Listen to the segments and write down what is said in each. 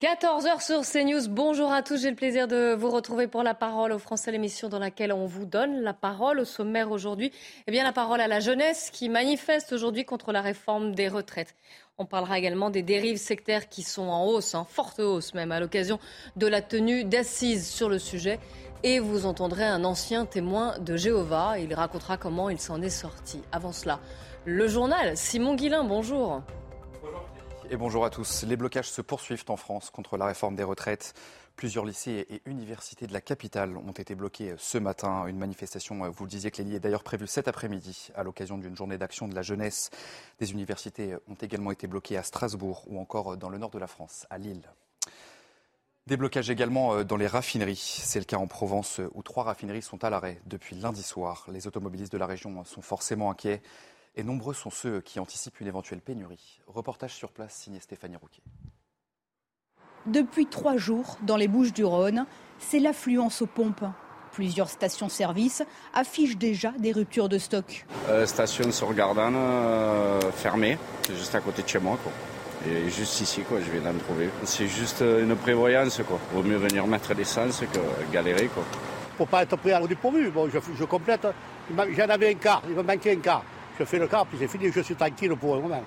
14h sur CNews. Bonjour à tous. J'ai le plaisir de vous retrouver pour la parole aux Français, l'émission dans laquelle on vous donne la parole. Au sommaire aujourd'hui, eh bien, la parole à la jeunesse qui manifeste aujourd'hui contre la réforme des retraites. On parlera également des dérives sectaires qui sont en hausse, en forte hausse même, à l'occasion de la tenue d'assises sur le sujet. Et vous entendrez un ancien témoin de Jéhovah. Il racontera comment il s'en est sorti. Avant cela, le journal. Simon Guillain, bonjour et bonjour à tous. Les blocages se poursuivent en France contre la réforme des retraites. Plusieurs lycées et universités de la capitale ont été bloqués ce matin. Une manifestation, vous le disiez Clélie, est d'ailleurs prévue cet après-midi à l'occasion d'une journée d'action de la jeunesse. Des universités ont également été bloquées à Strasbourg ou encore dans le nord de la France, à Lille. Des blocages également dans les raffineries. C'est le cas en Provence où trois raffineries sont à l'arrêt depuis lundi soir. Les automobilistes de la région sont forcément inquiets. Et nombreux sont ceux qui anticipent une éventuelle pénurie. Reportage sur place signé Stéphanie Rouquet. Depuis trois jours, dans les Bouches du Rhône, c'est l'affluence aux pompes. Plusieurs stations-service affichent déjà des ruptures de stock. Euh, station sur Gardanne, euh, fermée, c'est juste à côté de chez moi. Quoi. Et juste ici, quoi, je viens d'en trouver. C'est juste une prévoyance. Quoi. Vaut mieux venir mettre l'essence que galérer. Quoi. Pour pas être pris à dépourvu, bon, je, je complète. J'en avais un quart, il me manquait un quart. Je fais le puis c'est fini, je suis tranquille pour le moment.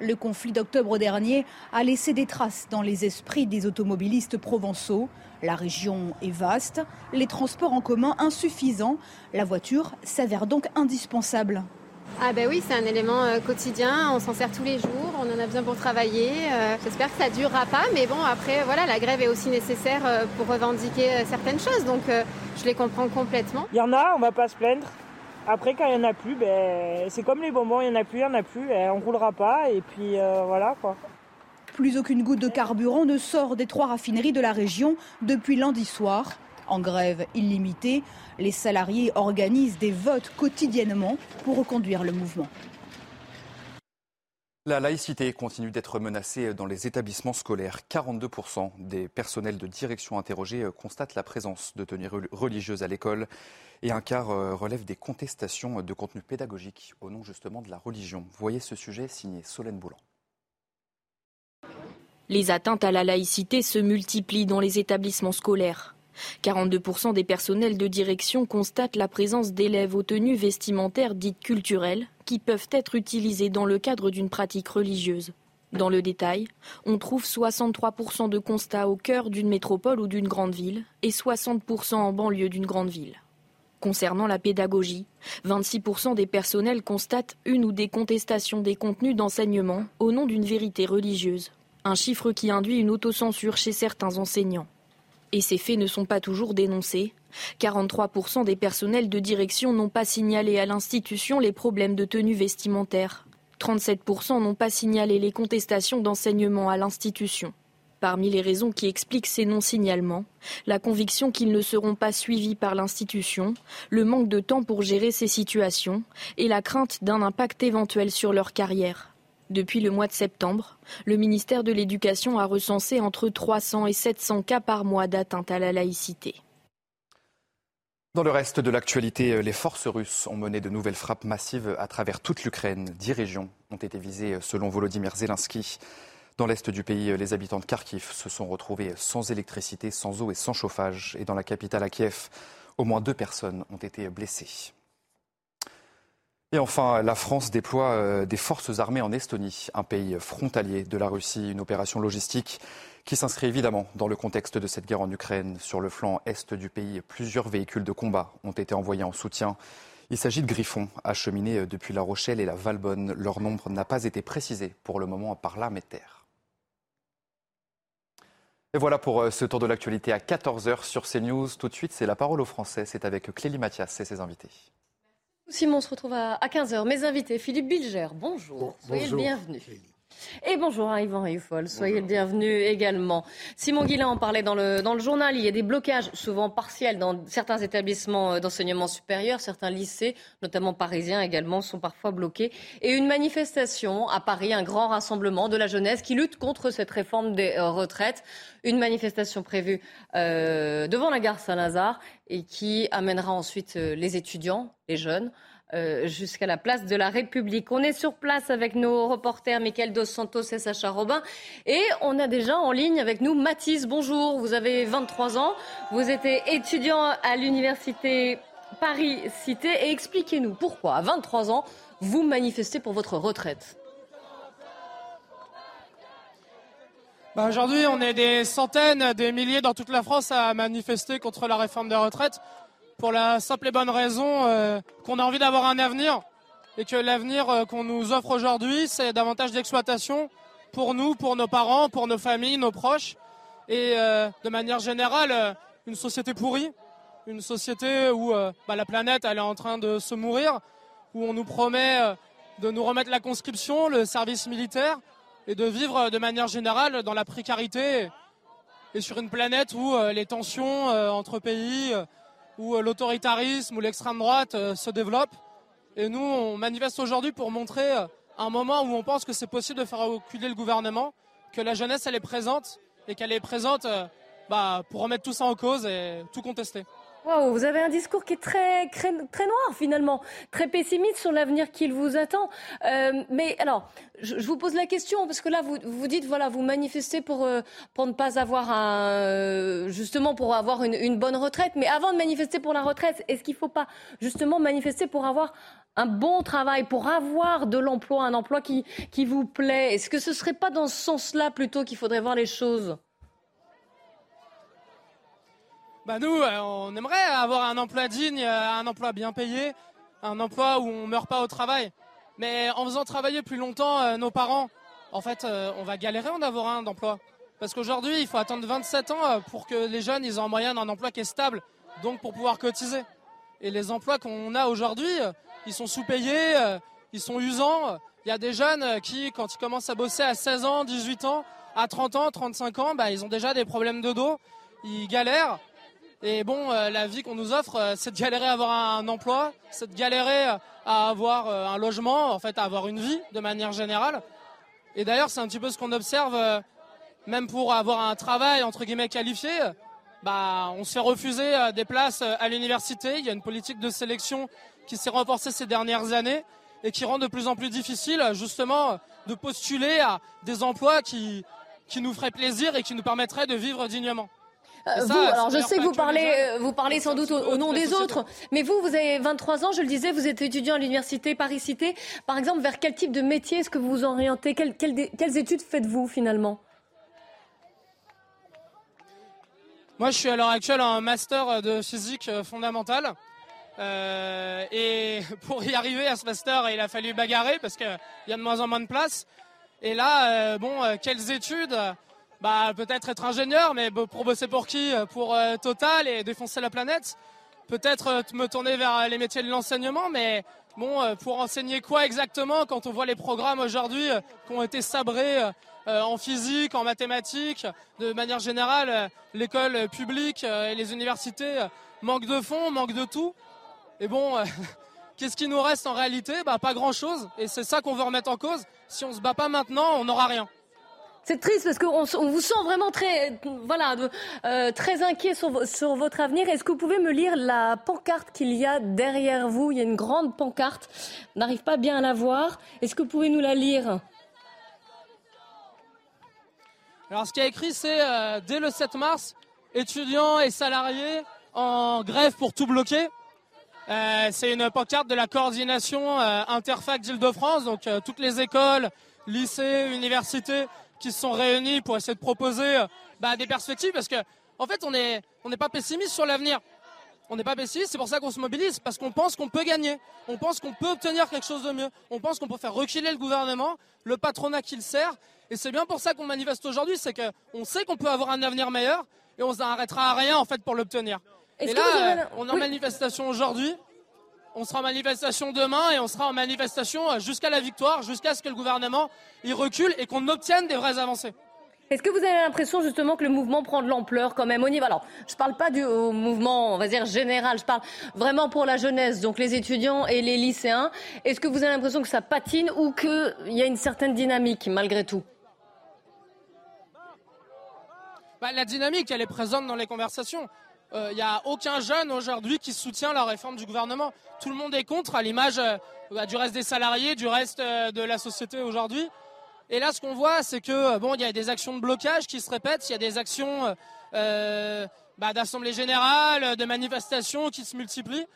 Le conflit d'octobre dernier a laissé des traces dans les esprits des automobilistes provençaux. La région est vaste, les transports en commun insuffisants. La voiture s'avère donc indispensable. Ah ben oui, c'est un élément euh, quotidien, on s'en sert tous les jours, on en a besoin pour travailler. Euh, J'espère que ça durera pas, mais bon, après, voilà, la grève est aussi nécessaire euh, pour revendiquer certaines choses, donc je les comprends complètement. Il y en a, on va pas se plaindre. Après, quand il n'y en a plus, ben, c'est comme les bonbons, il n'y en a plus, il n'y en a plus, ben, on ne roulera pas, et puis euh, voilà quoi. Plus aucune goutte de carburant ne sort des trois raffineries de la région depuis lundi soir. En grève illimitée, les salariés organisent des votes quotidiennement pour reconduire le mouvement. La laïcité continue d'être menacée dans les établissements scolaires. 42% des personnels de direction interrogés constatent la présence de tenues religieuses à l'école et un quart relève des contestations de contenu pédagogique au nom justement de la religion. Voyez ce sujet signé Solène Boulan. Les atteintes à la laïcité se multiplient dans les établissements scolaires. 42% des personnels de direction constatent la présence d'élèves aux tenues vestimentaires dites culturelles qui peuvent être utilisées dans le cadre d'une pratique religieuse. Dans le détail, on trouve 63% de constats au cœur d'une métropole ou d'une grande ville et 60% en banlieue d'une grande ville. Concernant la pédagogie, 26% des personnels constatent une ou des contestations des contenus d'enseignement au nom d'une vérité religieuse, un chiffre qui induit une autocensure chez certains enseignants. Et ces faits ne sont pas toujours dénoncés. 43% des personnels de direction n'ont pas signalé à l'institution les problèmes de tenue vestimentaire. 37% n'ont pas signalé les contestations d'enseignement à l'institution. Parmi les raisons qui expliquent ces non-signalements, la conviction qu'ils ne seront pas suivis par l'institution, le manque de temps pour gérer ces situations et la crainte d'un impact éventuel sur leur carrière. Depuis le mois de septembre, le ministère de l'Éducation a recensé entre 300 et 700 cas par mois d'atteinte à la laïcité. Dans le reste de l'actualité, les forces russes ont mené de nouvelles frappes massives à travers toute l'Ukraine. Dix régions ont été visées selon Volodymyr Zelensky. Dans l'est du pays, les habitants de Kharkiv se sont retrouvés sans électricité, sans eau et sans chauffage. Et dans la capitale à Kiev, au moins deux personnes ont été blessées. Et enfin, la France déploie des forces armées en Estonie, un pays frontalier de la Russie, une opération logistique qui s'inscrit évidemment dans le contexte de cette guerre en Ukraine. Sur le flanc est du pays, plusieurs véhicules de combat ont été envoyés en soutien. Il s'agit de Griffons, acheminés depuis La Rochelle et la Valbonne. Leur nombre n'a pas été précisé pour le moment par l'armée de terre. Et voilà pour ce tour de l'actualité à 14h sur CNews. Tout de suite, c'est la parole aux Français. C'est avec Clélie Mathias et ses invités. Simon, on se retrouve à 15h. Mes invités, Philippe Bilger, bonjour. Soyez bonjour. le bienvenu. Et bonjour à Yvan Rieffol, soyez le bienvenu également. Simon Guillain en parlait dans le, dans le journal, il y a des blocages souvent partiels dans certains établissements euh, d'enseignement supérieur, certains lycées, notamment parisiens également, sont parfois bloqués. Et une manifestation à Paris, un grand rassemblement de la jeunesse qui lutte contre cette réforme des euh, retraites. Une manifestation prévue euh, devant la gare Saint-Lazare et qui amènera ensuite les étudiants, les jeunes, euh, jusqu'à la place de la République. On est sur place avec nos reporters Michael Dos Santos et Sacha Robin. Et on a déjà en ligne avec nous Mathis. Bonjour, vous avez 23 ans. Vous êtes étudiant à l'université Paris-Cité. Et expliquez-nous pourquoi, à 23 ans, vous manifestez pour votre retraite. Bah, aujourd'hui, on est des centaines, des milliers dans toute la France à manifester contre la réforme des retraites pour la simple et bonne raison euh, qu'on a envie d'avoir un avenir. Et que l'avenir euh, qu'on nous offre aujourd'hui, c'est davantage d'exploitation pour nous, pour nos parents, pour nos familles, nos proches. Et euh, de manière générale une société pourrie, une société où bah, la planète elle est en train de se mourir, où on nous promet de nous remettre la conscription, le service militaire. Et de vivre de manière générale dans la précarité. Et sur une planète où les tensions entre pays où euh, l'autoritarisme ou l'extrême droite euh, se développe. Et nous, on manifeste aujourd'hui pour montrer euh, un moment où on pense que c'est possible de faire reculer le gouvernement, que la jeunesse, elle est présente et qu'elle est présente bah, pour remettre tout ça en cause et tout contester. Wow, vous avez un discours qui est très, très, noir finalement, très pessimiste sur l'avenir qu'il vous attend. Euh, mais alors, je, vous pose la question parce que là, vous vous dites voilà, vous manifestez pour euh, pour ne pas avoir un euh, justement pour avoir une, une, bonne retraite. Mais avant de manifester pour la retraite, est-ce qu'il ne faut pas justement manifester pour avoir un bon travail, pour avoir de l'emploi, un emploi qui qui vous plaît? Est-ce que ce serait pas dans ce sens-là plutôt qu'il faudrait voir les choses? Bah nous, euh, on aimerait avoir un emploi digne, euh, un emploi bien payé, un emploi où on meurt pas au travail. Mais en faisant travailler plus longtemps euh, nos parents, en fait, on va galérer en avoir un d'emploi. Parce qu'aujourd'hui, il faut attendre 27 ans pour que les jeunes aient en moyenne un emploi qui est stable, donc pour pouvoir cotiser. Et les emplois qu'on a aujourd'hui, ils sont sous-payés, ils sont usants. Il y a des jeunes qui, quand ils commencent à bosser à 16 ans, 18 ans, à 30 ans, 35 ans, bah, ils ont déjà des problèmes de dos, ils galèrent. Et bon, euh, la vie qu'on nous offre, euh, c'est de galérer à avoir un, emploi, c'est de galérer à avoir euh, un logement, en fait, à avoir une vie de manière générale. Et d'ailleurs, c'est un petit peu ce qu'on observe, même pour avoir un travail entre guillemets qualifié. Bah, on se fait refuser des places à l'université. Il y a une politique de sélection qui s'est renforcée ces dernières années et qui rend de plus en plus difficile, justement, de postuler à des emplois qui, qui nous feraient plaisir et qui nous permettraient de vivre dignement. Euh, vous, alors je sais que vous parlez, euh, vous parlez sans doute au, nom des autres, mais vous, vous avez 23 ans, je le disais, vous êtes étudiant à l'université Paris-Cité. Par exemple, vers quel type de métier est-ce que vous vous orientez? Quelles, quelles, études faites-vous finalement? Moi, je suis à l'heure actuelle en master de physique fondamentale. Euh, et pour y arriver à ce master, il a fallu bagarrer parce qu'il y a de moins en moins de place. Et là, bon, quelles études? Bah, peut-être être ingénieur, mais pour bosser pour qui Pour euh, Total et défoncer la planète? Peut-être euh, me tourner vers euh, les métiers de l'enseignement, mais bon, pour enseigner quoi exactement quand on voit les programmes aujourd'hui qui ont été sabrés en physique, en mathématiques, de manière générale, l'école publique et les universités manquent de fonds, manquent de tout. Et bon, qu'est-ce qui nous reste en réalité? Bah, Pas grand-chose. Et c'est ça qu'on veut remettre en cause. Si on se bat pas maintenant, on n'aura rien. C'est triste parce qu'on on vous sent vraiment très, voilà, euh, très inquiet sur, sur, votre avenir. Est-ce que vous pouvez me lire la pancarte qu'il y a derrière vous? Il y a une grande pancarte. On n'arrive pas bien à la voir. Est-ce que vous pouvez nous la lire? Alors, ce qui a écrit, c'est euh, dès le 7 mars, étudiants et salariés en grève pour tout bloquer. Euh, c'est une pancarte de la coordination Interfac d'Île-de-France, donc toutes les écoles, lycées, universités qui se sont réunis pour essayer de proposer euh, bah, des perspectives parce que en fait on n'est on n'est pas pessimiste sur l'avenir. On n'est pas pessimiste, c'est pour ça qu'on se mobilise, parce qu'on pense qu'on peut gagner, on pense qu'on peut obtenir quelque chose de mieux, on pense qu'on peut faire reculer le gouvernement, le patronat qui le sert, et c'est bien pour ça qu'on manifeste aujourd'hui, c'est qu'on sait qu'on peut avoir un avenir meilleur, et on s'arrêtera à rien en fait pour l'obtenir. Et là, on est en manifestation aujourd'hui, on sera en manifestation demain et on sera en manifestation jusqu'à la victoire, jusqu'à ce que le gouvernement y recule et qu'on obtienne des vraies avancées. Est-ce que vous avez l'impression justement que le mouvement prend de l'ampleur quand même au niveau Alors, je ne parle pas du mouvement, on va dire général, je parle vraiment pour la jeunesse, donc les étudiants et les lycéens. Est-ce que vous avez l'impression que ça patine ou qu'il y a une certaine dynamique malgré tout? Bah, La dynamique, elle est présente dans les conversations. Il euh, n'y a aucun jeune aujourd'hui qui soutient la réforme du gouvernement. Tout le monde est contre, à l'image euh, bah, du reste des salariés, du reste euh, de la société aujourd'hui. Et là, ce qu'on voit, c'est que bon, il y a des actions de blocage qui se répètent, il y a des actions bah, d'assemblée générale, de manifestations qui se multiplient.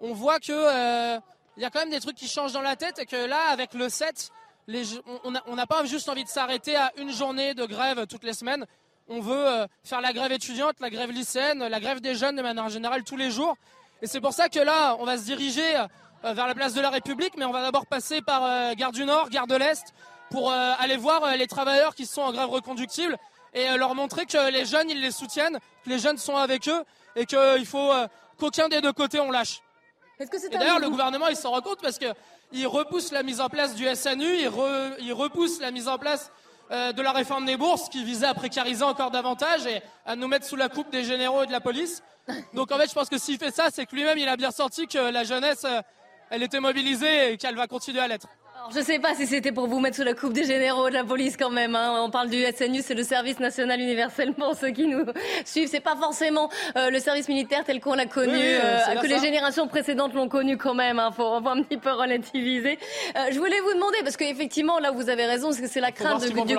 On voit que euh, il y a quand même des trucs qui changent dans la tête et que là, avec le 7, les, on n'a pas juste envie de s'arrêter à une journée de grève toutes les semaines. On veut faire la grève étudiante, la grève lycéenne, la grève des jeunes de manière générale tous les jours. Et c'est pour ça que là, on va se diriger vers la place de la République, mais on va d'abord passer par Gare du Nord, Gare de l'Est, pour euh, aller voir euh, les travailleurs qui sont en grève reconductible et euh, leur montrer que les jeunes, ils les soutiennent, que les jeunes sont avec eux et qu'il faut qu'aucun des deux côtés on lâche. Et d'ailleurs, le gouvernement, il s'en rend compte parce qu'il repousse la mise en place du SNU, il, repousse la mise en place de la réforme des bourses qui visait à précariser encore davantage et à nous mettre sous la coupe des généraux et de la police. Donc en fait, je pense que s'il fait ça, c'est que lui-même, il a bien senti que la jeunesse, elle était mobilisée et qu'elle va continuer à l'être. Je ne sais pas si c'était pour vous mettre sous la coupe des généraux de la police quand même. Hein. On parle du SNU, c'est le service national universel pour ceux qui nous suivent. C'est pas forcément euh, le service militaire tel qu'on l'a connu, euh, que les générations précédentes l'ont connu quand même. Hein. Faut, un petit peu relativiser. Euh, je voulais vous demander parce qu'effectivement là vous avez raison, c'est que c'est la crainte du,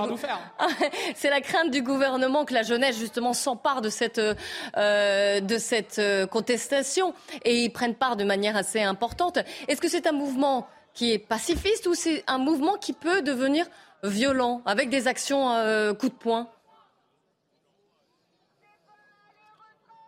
c'est la crainte du gouvernement que la jeunesse justement s'empare de cette de cette contestation et ils prennent part de manière assez importante. Est-ce que c'est un mouvement qui est pacifiste ou c'est un mouvement qui peut devenir violent avec des actions euh, coup de poing?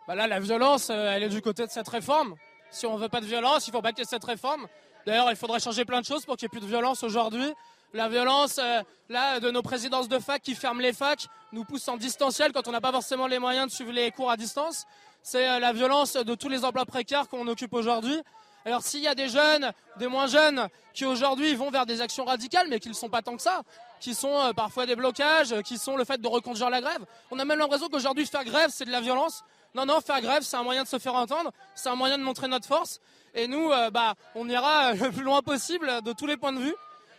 Bah Là, la violence, euh, elle est du côté de cette réforme. Si on veut pas de violence, il faut bâtir cette réforme. D'ailleurs, il faudrait changer plein de choses pour qu'il n'y ait plus de violence aujourd'hui. La violence, euh, là, de nos présidences de fac qui ferment les facs, nous pousse en distanciel quand on n'a pas forcément les moyens de suivre les cours à distance. C'est la violence de tous les emplois précaires qu'on occupe aujourd'hui. Alors s'il y a des jeunes, des moins jeunes, qui aujourd'hui vont vers des actions radicales, mais qui ne sont pas tant que ça, qui sont euh, parfois des blocages, qui sont le fait de reconduire la grève, on a même l'impression qu'aujourd'hui faire grève, c'est de la violence. Non, non, faire grève, c'est un moyen de se faire entendre, c'est un moyen de montrer notre force. Et nous, euh, bah, on ira euh, le plus loin possible de tous les points de vue.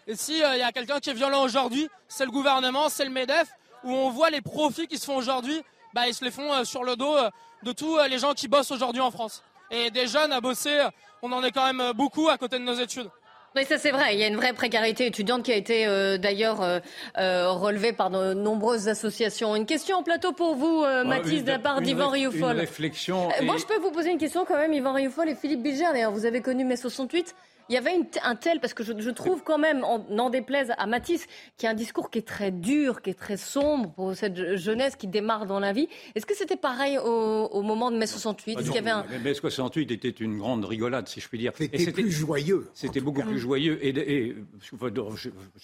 Et s'il y a quelqu'un qui est violent aujourd'hui, c'est le gouvernement, c'est le MEDEF, où on voit les profits qui se font aujourd'hui, bah, ils se les font sur le dos de tous les gens qui bossent aujourd'hui en France. Et des jeunes à bosser, on en est quand même beaucoup à côté de nos études. Oui, ça c'est vrai. Il y a une vraie précarité étudiante qui a été euh, d'ailleurs euh, euh, relevée par de nombreuses associations. Une question en plateau pour vous, Mathis, de la part d'Yvan Rioufol. Une réflexion. Moi, je peux vous poser une question quand même, Yvan Rioufol et Philippe Bilger. D'ailleurs, vous avez connu mai 68 il y avait un tel, parce que je, trouve quand même, n'en déplaise à Matisse, qui a un discours qui est très dur, qui est très sombre pour cette jeunesse qui démarre dans la vie. Est-ce que c'était pareil au, moment de mai 68 ah avait un... Mai 68 était une grande rigolade, si je puis dire. C'était plus joyeux. C'était beaucoup plus joyeux. Et,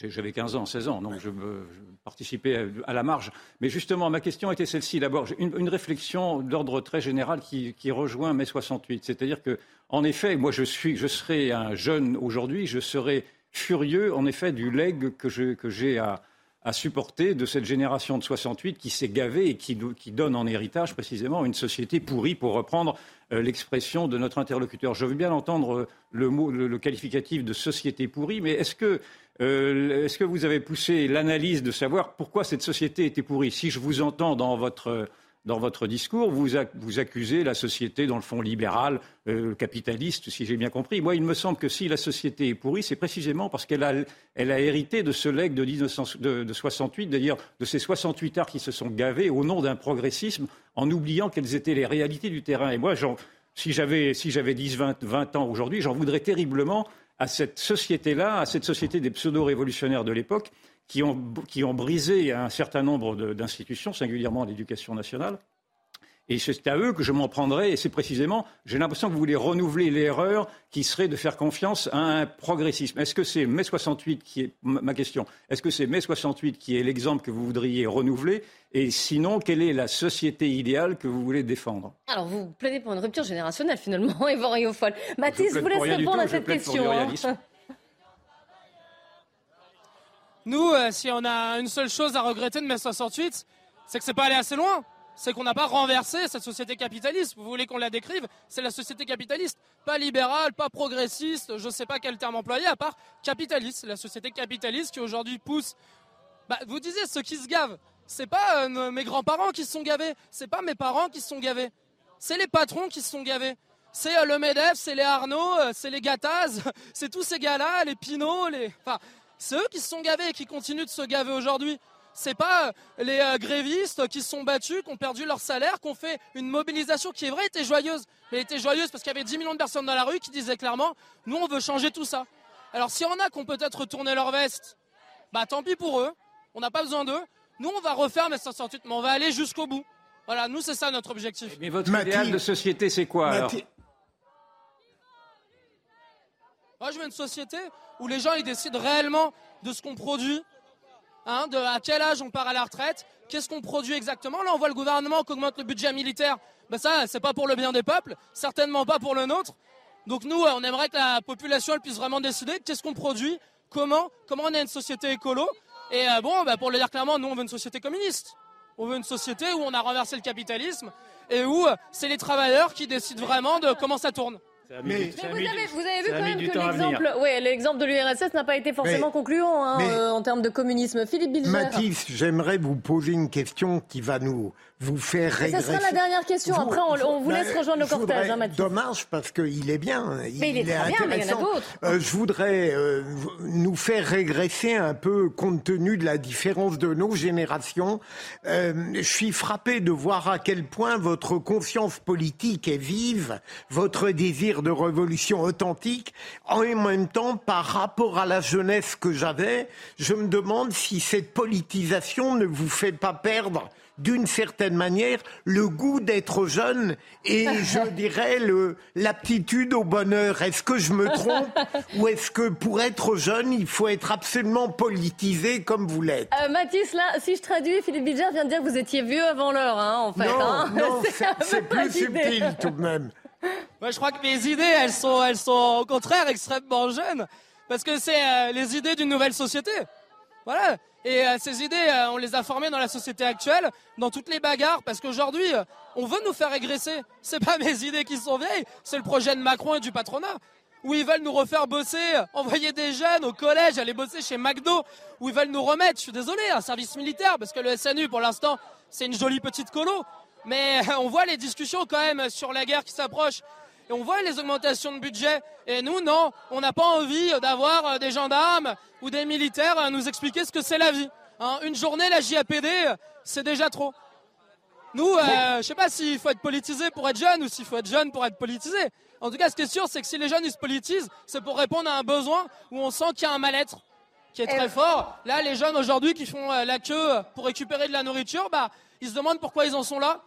j'avais 15 ans, 16 ans, donc je, participais à la marge. Mais justement, ma question était celle-ci. D'abord, une, réflexion d'ordre très général qui, qui rejoint mai 68. C'est-à-dire que en effet, moi je, serais un jeune aujourd'hui, je serais furieux en effet du legs que, j'ai à, supporter de cette génération de 68 qui s'est gavée et qui, donne en héritage précisément une société pourrie, pour reprendre euh, l'expression de notre interlocuteur. Je veux bien entendre euh, le, qualificatif de société pourrie, mais euh, est-ce que vous avez poussé l'analyse de savoir pourquoi cette société était pourrie? Si je vous entends dans votre dans votre discours, vous, vous accusez la société, dans le fond, libérale, euh, capitaliste, si j'ai bien compris. Moi, il me semble que si la société est pourrie, c'est précisément parce qu'elle a, hérité de ce legs de, 1900, de, 68, d'ailleurs de ces 68 arts qui se sont gavés au nom d'un progressisme, en oubliant quelles étaient les réalités du terrain. Et moi, si j'avais si 10, 20, 20 ans aujourd'hui, j'en voudrais terriblement à cette société-là, à cette société des pseudo-révolutionnaires de l'époque, qui ont, brisé un certain nombre d'institutions, singulièrement l'éducation nationale, Et c'est à eux que je m'en prendrai. Et c'est précisément, j'ai l'impression que vous voulez renouveler l'erreur qui serait de faire confiance à un progressisme. Est-ce que c'est mai 68 qui est ma question Est-ce que c'est mai 68 qui est l'exemple que vous voudriez renouveler? Et sinon, quelle est la société idéale que vous voulez défendre? Alors, vous plaidez pour une rupture générationnelle finalement, Yvan Riofol. Mathis, vous laisse répondre à cette question. Nous, euh, si on a une seule chose à regretter de mai 68, c'est que c'est pas allé assez loin c'est qu'on n'a pas renversé cette société capitaliste. Vous voulez qu'on la décrive? C'est la société capitaliste, pas libérale, pas progressiste, je ne sais pas quel terme employer, à part capitaliste. La société capitaliste qui aujourd'hui pousse. Bah, vous disiez ceux qui se gavent. C'est pas euh, mes grands-parents qui se sont gavés, c'est pas mes parents qui se sont gavés, c'est les patrons qui se sont gavés. C'est euh, le Medef, c'est les Arnaud, c'est les Gattaz, c'est tous ces gars-là, les Pinot, les. C'est eux qui se sont gavés et qui continuent de se gaver aujourd'hui c'est pas euh, les euh, grévistes qui se sont battus, qui ont perdu leur salaire, qui ont fait une mobilisation qui est vraie était joyeuse. Mais elle était joyeuse parce qu'il y avait 10 millions de personnes dans la rue qui disaient clairement nous on veut changer tout ça. Alors s'il y en a qui ont peut-être retourné leur veste, bah tant pis pour eux, on n'a pas besoin d'eux. Nous on va refaire mes 508, mais on va aller jusqu'au bout. Voilà, nous c'est ça notre objectif. Mais votre idéal de société c'est quoi alors? Moi je veux une société où les gens ils décident réellement de ce qu'on produit, Hein, à quel âge on part à la retraite, qu'est-ce qu'on produit exactement. Là, on voit le gouvernement qui augmente le budget militaire. Ben ça, c'est pas pour le bien des peuples, certainement pas pour le nôtre. Donc nous, on aimerait que la population puisse vraiment décider qu'est-ce qu'on produit, comment, comment on est une société écolo. Et euh, bon, ben pour le dire clairement, nous on veut une société communiste. On veut une société où on a renversé le capitalisme et où euh, c'est les travailleurs qui décident vraiment de comment ça tourne. Mais, vous, avez, vu quand même que l'exemple, l'exemple de l'URSS n'a pas été forcément concluant hein, euh, en termes de communisme. Philippe Bilger. Mathis, j'aimerais vous poser une question qui va nous vous faire régresser. Ce sera la dernière question. Après, on, vous laisse rejoindre le cortège, hein, Mathis. Dommage parce qu'il est bien. mais il est, très bien, mais il y en a d'autres. Euh, je voudrais euh, nous faire régresser un peu compte tenu de la différence de nos générations. je suis frappé de voir à quel point votre conscience politique est vive, votre désir de révolution authentique. En même temps, par rapport à la jeunesse que j'avais, je me demande si cette politisation ne vous fait pas perdre d'une certaine manière le goût d'être jeune et je dirais l'aptitude au bonheur. Est-ce que je me trompe ou est-ce que pour être jeune, il faut être absolument politisé comme vous l'êtes? Euh, Mathis, là, si je traduis, Philippe Bilger vient de dire que vous étiez vieux avant l'heure, hein, en fait. Non, hein. non c'est plus subtil tout de même. Moi, je crois que mes idées, elles sont, au contraire extrêmement jeunes, parce que c'est euh, les idées d'une nouvelle société. Voilà. Et euh, ces idées, euh, on les a formées dans la société actuelle, dans toutes les bagarres, parce qu'aujourd'hui, on veut nous faire régresser. C'est pas mes idées qui sont vieilles, c'est le projet de Macron et du patronat. Où ils veulent nous refaire bosser, envoyer des jeunes au collège, aller bosser chez McDo, où ils veulent nous remettre, je suis désolé, un service militaire, parce que le SNU, pour l'instant, c'est une jolie petite colo. Mais on voit les discussions quand même sur la guerre qui s'approche. Et on voit les augmentations de budget. Et nous, non, on n'a pas envie d'avoir euh, des gendarmes ou des militaires à nous expliquer ce que c'est la vie. Hein, une journée, la JAPD, c'est déjà trop. Nous, euh, je sais pas s'il faut être politisé pour être jeune ou s'il faut être jeune pour être politisé. En tout cas, ce qui est sûr, c'est que si les jeunes ils se politisent, c'est pour répondre à un besoin où on sent qu'il y a un mal-être qui est très fort. Là, les jeunes aujourd'hui qui font euh, la queue pour récupérer de la nourriture, bah, ils se demandent pourquoi ils en sont là.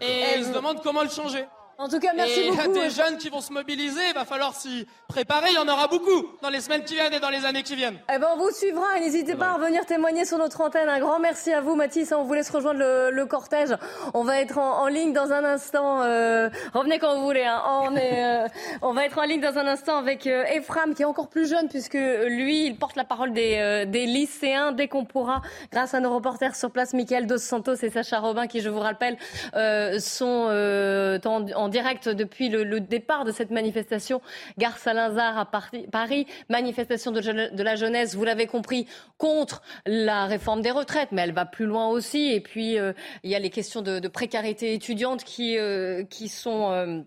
Et ils se demandent comment le changer. En tout cas, merci et beaucoup. des jeunes qui vont se mobiliser, il va falloir s'y préparer. Il y en aura beaucoup dans les semaines qui viennent et dans les années qui viennent. Eh ben, on vous suivra et n'hésitez pas à venir témoigner sur notre antenne. Un grand merci à vous, Mathis. On vous laisse rejoindre le, cortège. On va être en, ligne dans un instant. Euh, revenez quand vous voulez. Hein. On, est, euh, on va être en ligne dans un instant avec euh, Ephraim, qui est encore plus jeune, puisque lui, il porte la parole des, des lycéens dès qu'on pourra, grâce à nos reporters sur place, Michael Dos Santos et Sacha Robin, qui, je vous rappelle, sont en, en direct depuis le, départ de cette manifestation Gare Saint-Lazare à Paris, manifestation de, la jeunesse, vous l'avez compris, contre la réforme des retraites, mais elle va plus loin aussi. Et puis, euh, il y a les questions de, précarité étudiante qui, euh, sont... Euh,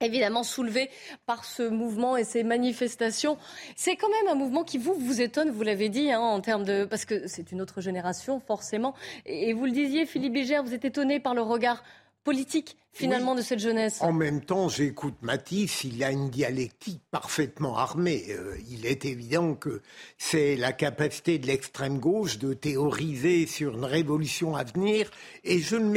évidemment soulevées par ce mouvement et ces manifestations. C'est quand même un mouvement qui vous vous étonne, vous l'avez dit, hein, en termes de parce que c'est une autre génération forcément. Et, vous le disiez, Philippe Bégère, vous êtes étonné par le regard politique finalement de cette jeunesse. En même temps, j'écoute Matisse, il a une dialectique parfaitement armée. Euh, il est évident que c'est la capacité de l'extrême gauche de théoriser sur une révolution à venir. Et je ne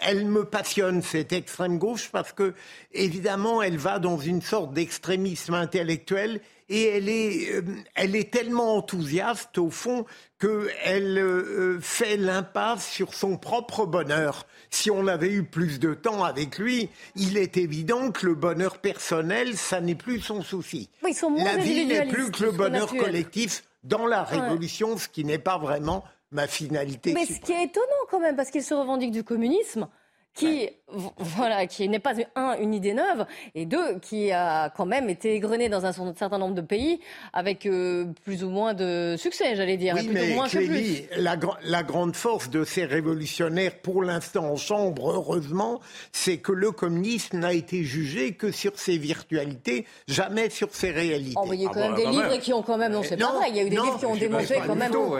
elle me passionne, cette extrême gauche, parce que, évidemment, elle va dans une sorte d'extrémisme intellectuel et elle est, euh, elle est tellement enthousiaste au fond qu'elle euh, fait l'impasse sur son propre bonheur. Si on avait eu plus de temps avec lui, il est évident que le bonheur personnel, ça n'est plus son souci. la vie n'est plus que le bonheur collectif dans la révolution, ce qui n'est pas vraiment ma finalité. Mais ce qui est étonnant quand même, parce qu'il se revendique du communisme, qui, voilà, qui n'est pas un une idée neuve et deux qui a quand même été égrené dans un certain nombre de pays avec euh, plus ou moins de succès, j'allais dire. Oui, mais moins La, la, grande force de ces révolutionnaires, pour l'instant en chambre, heureusement, c'est que le communisme n'a été jugé que sur ses virtualités, jamais sur ses réalités. Oh, il y a quand même des livres qui ont quand même, non, c'est pas vrai. Il y a eu des livres qui ont démontré quand même. non,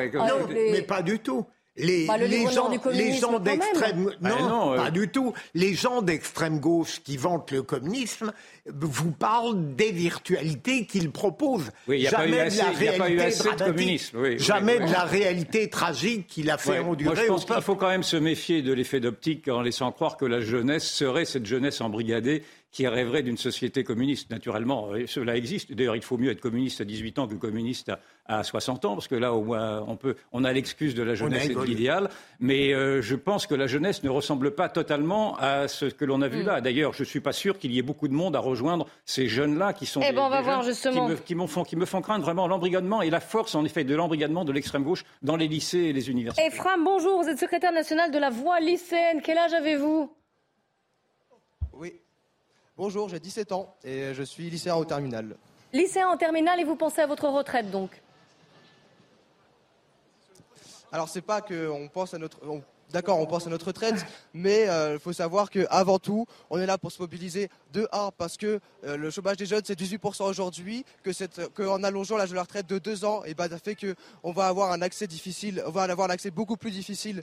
mais pas du tout les, bah, les gens, les gens d'extrême bah, non, pas euh. du tout. Les gens d'extrême gauche qui vantent le communisme vous parlent des virtualités qu'ils proposent. jamais de la réalité de jamais de la réalité tragique qu'il a fait endurer. Moi, je pense qu'il faut quand même se méfier de l'effet d'optique en laissant croire que la jeunesse serait cette jeunesse embrigadée qui rêverait d'une société communiste. Naturellement, cela existe. D'ailleurs, il faut mieux être communiste à 18 ans que communiste à, 60 ans, parce que là, au moins, on, peut, on a l'excuse de la jeunesse et de l'idéal. Mais euh, je pense que la jeunesse ne ressemble pas totalement à ce que l'on a vu mm. là. D'ailleurs, je ne suis pas sûr qu'il y ait beaucoup de monde à rejoindre ces jeunes-là qui sont eh ben, on va voir justement. Qui, me, font, qui me font craindre vraiment l'embrigadement et la force, en effet, de l'embrigadement de l'extrême gauche dans les lycées et les universités. Ephraim, bonjour. Vous êtes secrétaire national de la voix lycéenne. Quel âge avez-vous? Bonjour, j'ai 17 ans et je suis lycéen au terminal. Lycéen en terminale et vous pensez à votre retraite donc? Alors c'est pas qu'on pense à notre d'accord, on pense à notre retraite, mais il euh, faut savoir qu'avant tout, on est là pour se mobiliser de A, parce que euh, le chômage des jeunes, c'est 18% aujourd'hui, qu'en allongeant l'âge de la retraite de 2 ans, et ben, ça fait qu'on va avoir un accès difficile, on va avoir un accès beaucoup plus difficile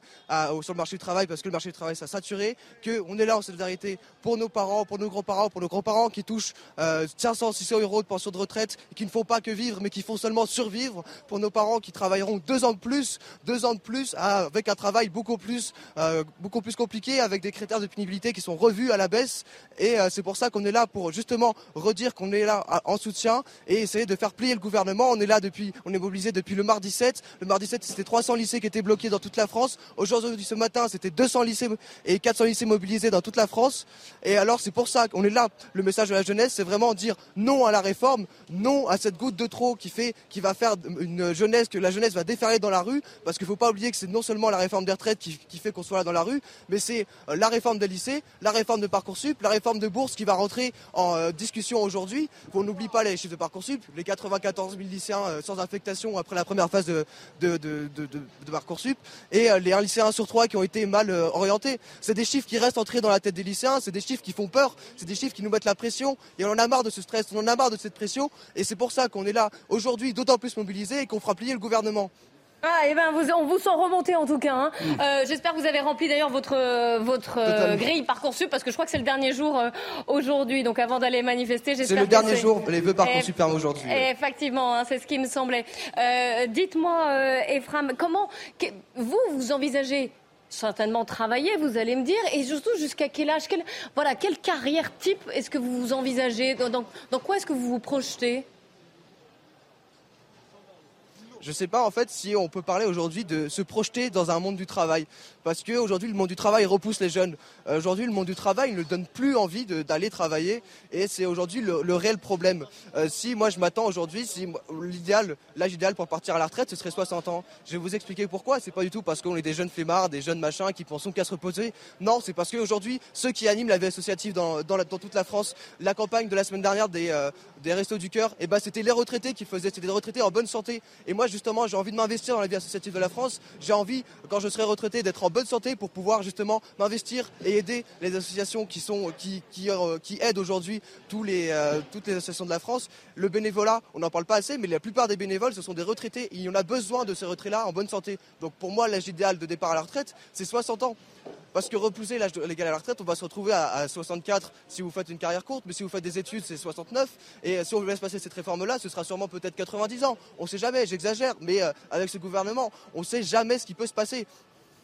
sur le marché du travail, parce que le marché du travail s'est saturé, qu'on est là en solidarité pour nos parents, pour nos grands-parents, pour nos grands-parents qui touchent 500, euh, 600 euros de pension de retraite, et qui ne font pas que vivre, mais qui font seulement survivre, pour nos parents qui travailleront deux ans de plus, deux ans de plus, avec un travail beaucoup plus euh, beaucoup plus compliqué, avec des critères de pénibilité qui sont revus à la baisse. Et euh, c'est pour ça qu'on est là pour justement redire qu'on est là en soutien et essayer de faire plier le gouvernement. On est là depuis, on est mobilisé depuis le mardi 7. Le mardi 7, c'était 300 lycées qui étaient bloqués dans toute la France. Aujourd'hui, ce matin, c'était 200 lycées et 400 lycées mobilisés dans toute la France. Et alors, c'est pour ça qu'on est là. Le message de la jeunesse, c'est vraiment dire non à la réforme, non à cette goutte de trop qui fait, qui va faire une jeunesse, que la jeunesse va déferler dans la rue. Parce qu'il ne faut pas oublier que c'est non seulement la réforme des retraites qui, qui fait qu'on soit là dans la rue, mais c'est euh, la réforme des lycées, la réforme de Parcoursup, la réforme de bourse qui va rentrer en euh, discussion aujourd'hui. On n'oublie pas les chiffres de Parcoursup, les 94 000 lycéens euh, sans affectation après la première phase de, de, de, Parcoursup, et les 1 lycéen sur 3 qui ont été mal orientés. C'est des chiffres qui restent entrés dans la tête des lycéens, c'est des chiffres qui font peur, c'est des chiffres qui nous mettent la pression, et on en a marre de ce stress, on en a marre de cette pression, et c'est pour ça qu'on est là aujourd'hui d'autant plus mobilisé et qu'on fera plier le gouvernement. Ah, et eh ben, vous, on vous sent remonté en tout cas. Hein. Mm. Euh, j'espère que vous avez rempli d'ailleurs votre, votre euh, grille Parcoursup parce que je crois que c'est le dernier jour euh, aujourd'hui. Donc avant d'aller manifester, j'espère. C'est le dernier jour, les vœux Parcoursup aujourd'hui. Effectivement, hein, c'est ce qui me semblait. Dites-moi, Ephraim, comment vous, vous envisagez certainement travailler, vous allez me dire, et surtout jusqu'à quel âge, quel, voilà, quelle carrière type est-ce que vous vous envisagez dans, dans quoi est-ce que vous vous projetez? Je ne sais pas en fait si on peut parler aujourd'hui de se projeter dans un monde du travail. Parce qu'aujourd'hui, le monde du travail repousse les jeunes. Euh, aujourd'hui, le monde du travail ne donne plus envie d'aller travailler. Et c'est aujourd'hui le, réel problème. Euh, si moi je m'attends aujourd'hui, si l'idéal, l'âge idéal pour partir à la retraite, ce serait 60 ans. Je vais vous expliquer pourquoi. C'est pas du tout parce qu'on est des jeunes flemmards, des jeunes machins qui pensent qu'à se reposer. Non, c'est parce qu'aujourd'hui, ceux qui animent la vie associative dans, toute la France, la campagne de la semaine dernière des, euh, des Restos du Cœur, eh ben, c'était les retraités qui faisaient, c'était des retraités en bonne santé. Et moi, justement, j'ai envie de m'investir dans la vie associative de la France. J'ai envie, quand je serai retraité, d'être en bonne santé pour pouvoir justement m'investir et aider les associations qui, sont, qui, euh, aident aujourd'hui euh, toutes les associations de la France. Le bénévolat, on n'en parle pas assez, mais la plupart des bénévoles, ce sont des retraités. Et il y en a besoin de ces retraits-là en bonne santé. Donc pour moi, l'âge idéal de départ à la retraite, c'est 60 ans. Parce que repousser l'âge légal à la retraite, on va se retrouver à, 64 si vous faites une carrière courte, mais si vous faites des études, c'est 69. Et si on laisse passer cette réforme-là, ce sera sûrement peut-être 90 ans. On ne sait jamais, j'exagère, mais euh, avec ce gouvernement, on ne sait jamais ce qui peut se passer.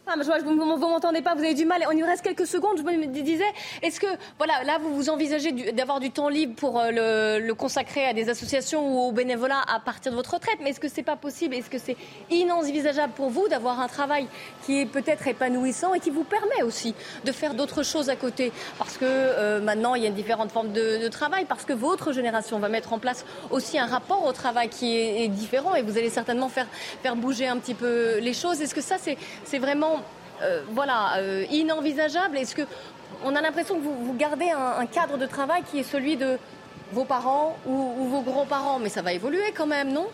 Ah, je vois, vous ne m'entendez pas, vous avez du mal. On y reste quelques secondes. Je me disais, est-ce que, voilà, là, vous vous envisagez d'avoir du temps libre pour euh, le, consacrer à des associations ou au bénévolat à partir de votre retraite? Mais est-ce que c'est pas possible? Est-ce que c'est inenvisageable pour vous d'avoir un travail qui est peut-être épanouissant et qui vous permet aussi de faire d'autres choses à côté? Parce que euh, maintenant, il y a différentes formes de, travail, parce que votre génération va mettre en place aussi un rapport au travail qui est, différent et vous allez certainement faire, bouger un petit peu les choses. Est-ce que ça, c'est vraiment voilà, euh, inenvisageable. Est-ce que on a l'impression que vous, gardez un, cadre de travail qui est celui de vos parents ou vos grands-parents, mais ça va évoluer quand même, non?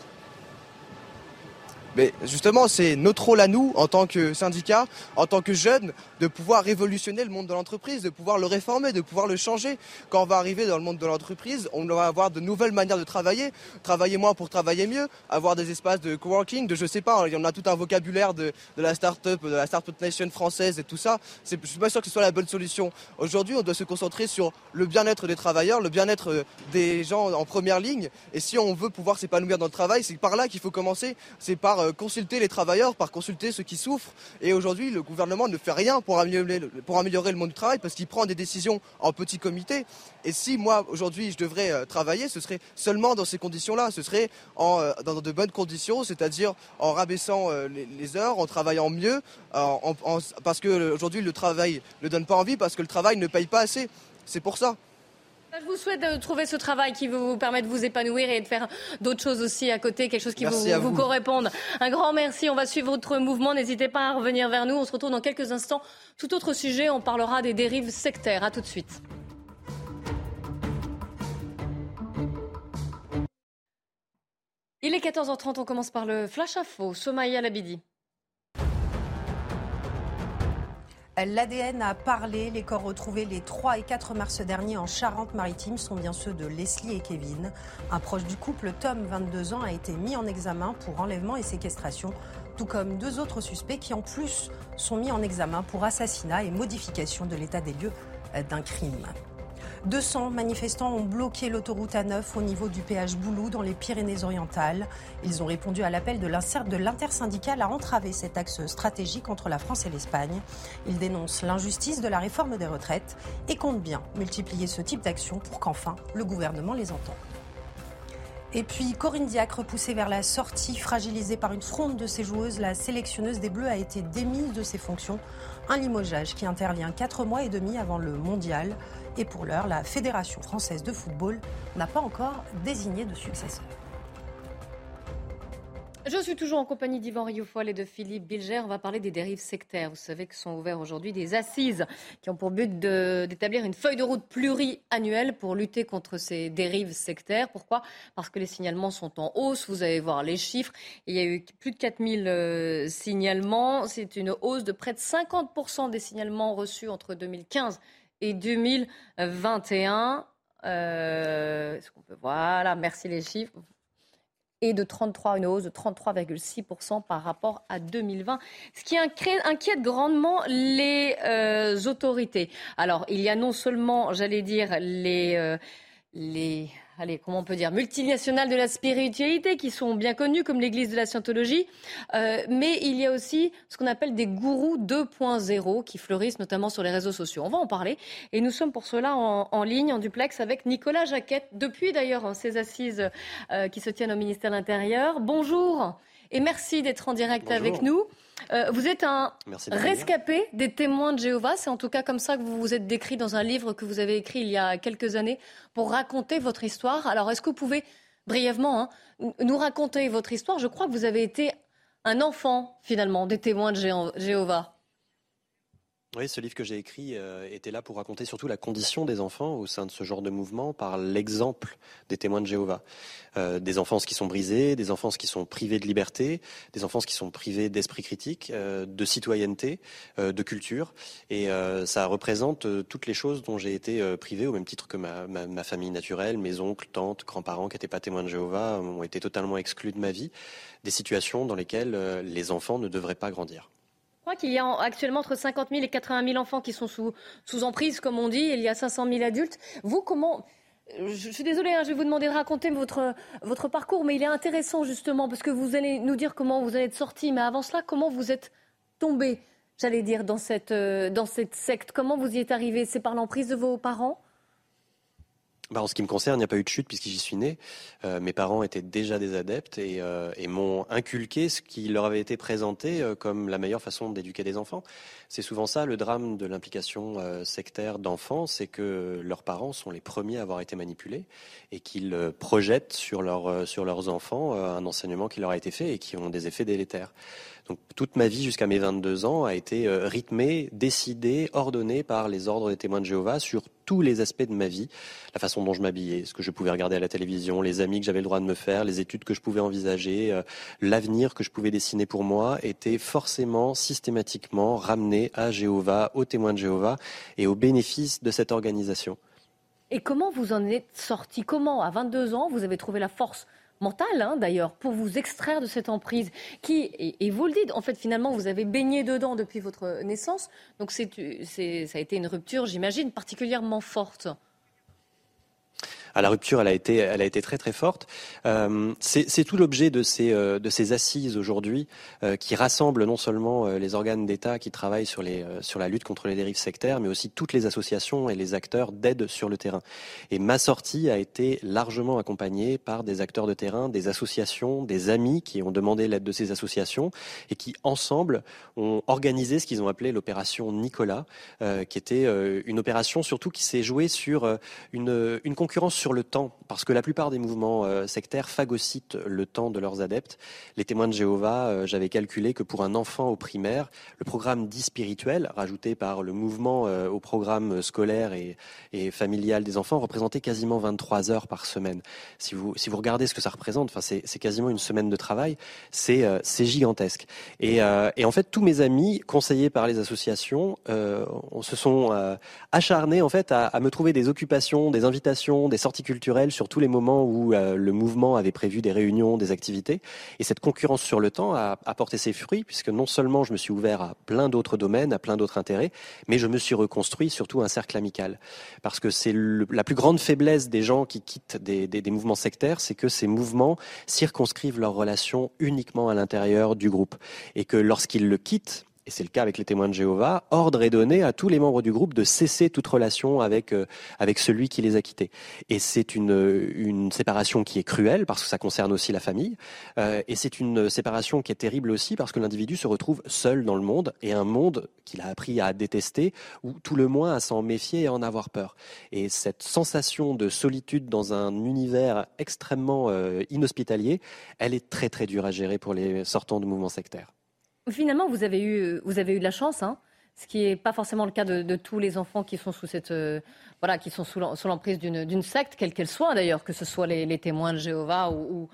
Mais justement, c'est notre rôle à nous, en tant que syndicat, en tant que jeunes, de pouvoir révolutionner le monde de l'entreprise, de pouvoir le réformer, de pouvoir le changer. Quand on va arriver dans le monde de l'entreprise, on va avoir de nouvelles manières de travailler, travailler moins pour travailler mieux, avoir des espaces de coworking, de je sais pas, on a tout un vocabulaire de, la start-up, de la start-up nation française et tout ça. Je suis pas sûr que ce soit la bonne solution. Aujourd'hui, on doit se concentrer sur le bien-être des travailleurs, le bien-être euh, des gens en première ligne. Et si on veut pouvoir s'épanouir dans le travail, c'est par là qu'il faut commencer. C'est par euh, consulter les travailleurs, par consulter ceux qui souffrent. Et aujourd'hui, le gouvernement ne fait rien pour améliorer, le monde du travail parce qu'il prend des décisions en petit comité. Et si moi, aujourd'hui, je devrais euh, travailler, ce serait seulement dans ces conditions-là. Ce serait en, euh, dans de bonnes conditions, c'est-à-dire en rabaissant les, heures, en travaillant mieux, parce qu'aujourd'hui, le travail ne donne pas envie, parce que le travail ne paye pas assez. C'est pour ça. Je vous souhaite de trouver ce travail qui vous permet de vous épanouir et de faire d'autres choses aussi à côté, quelque chose qui vous, vous, corresponde. Un grand merci. On va suivre votre mouvement. N'hésitez pas à revenir vers nous. On se retrouve dans quelques instants. Tout autre sujet, on parlera des dérives sectaires. À tout de suite. Il est 14h30, on commence par le flash info. Somaïa Labidi. L'ADN a parlé. Les corps retrouvés les 3 et 4 mars dernier en Charente-Maritime sont bien ceux de Leslie et Kevin. Un proche du couple, Tom, 22 ans, a été mis en examen pour enlèvement et séquestration, tout comme deux autres suspects qui en plus sont mis en examen pour assassinat et modification de l'état des lieux d'un crime. 200 manifestants ont bloqué l'autoroute A9 au niveau du péage Boulou dans les Pyrénées-Orientales. Ils ont répondu à l'appel de l'intersyndicale à entraver cet axe stratégique entre la France et l'Espagne. Ils dénoncent l'injustice de la réforme des retraites et comptent bien multiplier ce type d'action pour qu'enfin le gouvernement les entende. Et puis Corinne Diacre, repoussée vers la sortie, fragilisée par une fronde de ses joueuses, la sélectionneuse des Bleus a été démise de ses fonctions. Un limogeage qui intervient quatre mois et demi avant le mondial. Et pour l'heure, la Fédération française de football n'a pas encore désigné de successeur. Je suis toujours en compagnie d'Yvan Rioufol et de Philippe Bilger. On va parler des dérives sectaires. Vous savez que sont ouvertes aujourd'hui des assises qui ont pour but d'établir une feuille de route pluriannuelle pour lutter contre ces dérives sectaires. Pourquoi? Parce que les signalements sont en hausse. Vous allez voir les chiffres. Il y a eu plus de 4000 euh, signalements. C'est une hausse de près de 50% des signalements reçus entre 2015 et 2021. Euh, voilà, merci les chiffres. Et de 33, une hausse de 33,6% par rapport à 2020, ce qui inquiète grandement les euh, autorités. Alors, il y a non seulement, j'allais dire, les, euh, les allez, comment on peut dire, multinationales de la spiritualité qui sont bien connues comme l'Église de la Scientologie, euh, mais il y a aussi ce qu'on appelle des gourous 2.0 qui fleurissent notamment sur les réseaux sociaux. On va en parler et nous sommes pour cela en, ligne, en duplex avec Nicolas Jaquette, depuis d'ailleurs hein, ces assises euh, qui se tiennent au ministère de l'Intérieur. Bonjour et merci d'être en direct avec nous. Euh, vous êtes un rescapé des témoins de Jéhovah. C'est en tout cas comme ça que vous vous êtes décrit dans un livre que vous avez écrit il y a quelques années pour raconter votre histoire. Alors, est-ce que vous pouvez brièvement hein, nous raconter votre histoire? Je crois que vous avez été un enfant, finalement, des témoins de Jéhovah. Oui, ce livre que j'ai écrit euh, était là pour raconter surtout la condition des enfants au sein de ce genre de mouvement par l'exemple des témoins de Jéhovah. Euh, des enfances qui sont brisées, des enfances qui sont privées de liberté, des enfances qui sont privées d'esprit critique, euh, de citoyenneté, de culture. Et ça représente toutes les choses dont j'ai été privé au même titre que ma, ma, famille naturelle, mes oncles, tantes, grands-parents qui n'étaient pas témoins de Jéhovah ont été totalement exclus de ma vie. Des situations dans lesquelles les enfants ne devraient pas grandir. Je crois qu'il y a actuellement entre 50 000 et 80 000 enfants qui sont sous, sous emprise, comme on dit. Il y a 500 000 adultes. Vous, comment je suis désolée, hein, je vais vous demander de raconter votre, votre parcours, mais il est intéressant justement parce que vous allez nous dire comment vous en êtes sorti. Mais avant cela, comment vous êtes tombé, j'allais dire, dans cette, euh, dans cette secte? Comment vous y êtes arrivé C'est par l'emprise de vos parents? Bah, en ce qui me concerne, il n'y a pas eu de chute puisque j'y suis né. Euh, mes parents étaient déjà des adeptes et, euh, et m'ont inculqué ce qui leur avait été présenté euh, comme la meilleure façon d'éduquer des enfants. C'est souvent ça le drame de l'implication euh, sectaire d'enfants, c'est que leurs parents sont les premiers à avoir été manipulés et qu'ils projettent sur, leur, sur leurs enfants un enseignement qui leur a été fait et qui ont des effets délétères. Donc toute ma vie jusqu'à mes 22 ans a été rythmée, décidée, ordonnée par les ordres des témoins de Jéhovah sur tous les aspects de ma vie, la façon dont je m'habillais, ce que je pouvais regarder à la télévision, les amis que j'avais le droit de me faire, les études que je pouvais envisager, euh, l'avenir que je pouvais dessiner pour moi, était forcément systématiquement ramené à Jéhovah, aux témoins de Jéhovah et au bénéfice de cette organisation. Et comment vous en êtes sorti? Comment, à 22 ans, vous avez trouvé la force mentale, hein, d'ailleurs, pour vous extraire de cette emprise qui, et, vous le dites, en fait, finalement, vous avez baigné dedans depuis votre naissance. Donc, c'est, ça a été une rupture, j'imagine, particulièrement forte la rupture, elle a été, très très forte. Euh, c'est tout l'objet de ces, euh, assises aujourd'hui euh, qui rassemblent non seulement les organes d'État qui travaillent sur la lutte contre les dérives sectaires, mais aussi toutes les associations et les acteurs d'aide sur le terrain. Et ma sortie a été largement accompagnée par des acteurs de terrain, des associations, des amis qui ont demandé l'aide de ces associations et qui ensemble ont organisé ce qu'ils ont appelé l'opération Nicolas, qui était une opération surtout qui s'est jouée sur une, une concurrence sur le temps, parce que la plupart des mouvements euh, sectaires phagocytent le temps de leurs adeptes. Les témoins de Jéhovah, euh, j'avais calculé que pour un enfant au primaire, le programme dit spirituel, rajouté par le mouvement euh, au programme scolaire et, familial des enfants, représentait quasiment 23 heures par semaine. Si vous, si vous regardez ce que ça représente, c'est quasiment une semaine de travail, c'est gigantesque. Et, et, en fait, tous mes amis, conseillés par les associations, se sont acharnés en fait à, à me trouver des occupations, des invitations, des sorties culturelle sur tous les moments où euh, le mouvement avait prévu des réunions, des activités. Et cette concurrence sur le temps a apporté ses fruits, puisque non seulement je me suis ouvert à plein d'autres domaines, à plein d'autres intérêts, mais je me suis reconstruit surtout un cercle amical. Parce que c'est la plus grande faiblesse des gens qui quittent des, des mouvements sectaires, c'est que ces mouvements circonscrivent leurs relations uniquement à l'intérieur du groupe. Et que lorsqu'ils le quittent, et c'est le cas avec les témoins de Jéhovah, ordre est donné à tous les membres du groupe de cesser toute relation avec, euh, avec celui qui les a quittés. Et c'est une, une séparation qui est cruelle parce que ça concerne aussi la famille. Euh, et c'est une séparation qui est terrible aussi parce que l'individu se retrouve seul dans le monde et un monde qu'il a appris à détester ou tout le moins à s'en méfier et à en avoir peur. Et cette sensation de solitude dans un univers extrêmement euh, inhospitalier, elle est très très dure à gérer pour les sortants de mouvements sectaires. Finalement, vous avez eu, vous avez eu de la chance, hein, ce qui n'est pas forcément le cas de, tous les enfants qui sont sous cette, euh, voilà, qui sont sous l'emprise d'une secte, quelle qu'elle soit d'ailleurs, que ce soit les, témoins de Jéhovah ou,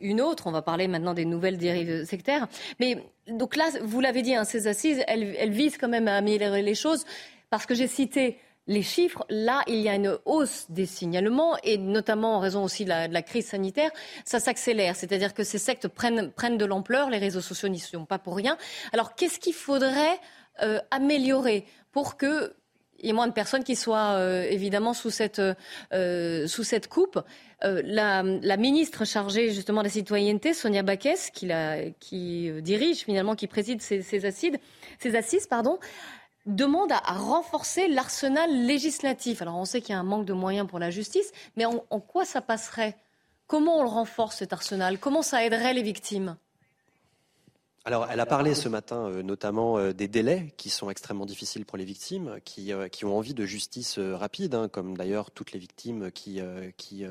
une autre. On va parler maintenant des nouvelles dérives sectaires. Mais donc là, vous l'avez dit, hein, ces assises, elles, visent quand même à améliorer les choses, parce que j'ai cité les chiffres, là, il y a une hausse des signalements et notamment en raison aussi de la, crise sanitaire, ça s'accélère. C'est-à-dire que ces sectes prennent, prennent de l'ampleur, les réseaux sociaux n'y sont pas pour rien. Alors, qu'est-ce qu'il faudrait euh, améliorer pour que il y ait moins de personnes qui soient euh, évidemment sous cette, euh, sous cette coupe. la, ministre chargée justement de la citoyenneté, Sonia Baquès, qui, qui dirige finalement, qui préside ces, ces, assises, ces assises, pardon, demande à, renforcer l'arsenal législatif. Alors on sait qu'il y a un manque de moyens pour la justice, mais en quoi ça passerait? Comment on le renforce cet arsenal? Comment ça aiderait les victimes? Alors, elle a parlé ce matin euh, notamment euh, des délais qui sont extrêmement difficiles pour les victimes, qui, euh, qui ont envie de justice rapide, hein, comme d'ailleurs toutes les victimes qui, qui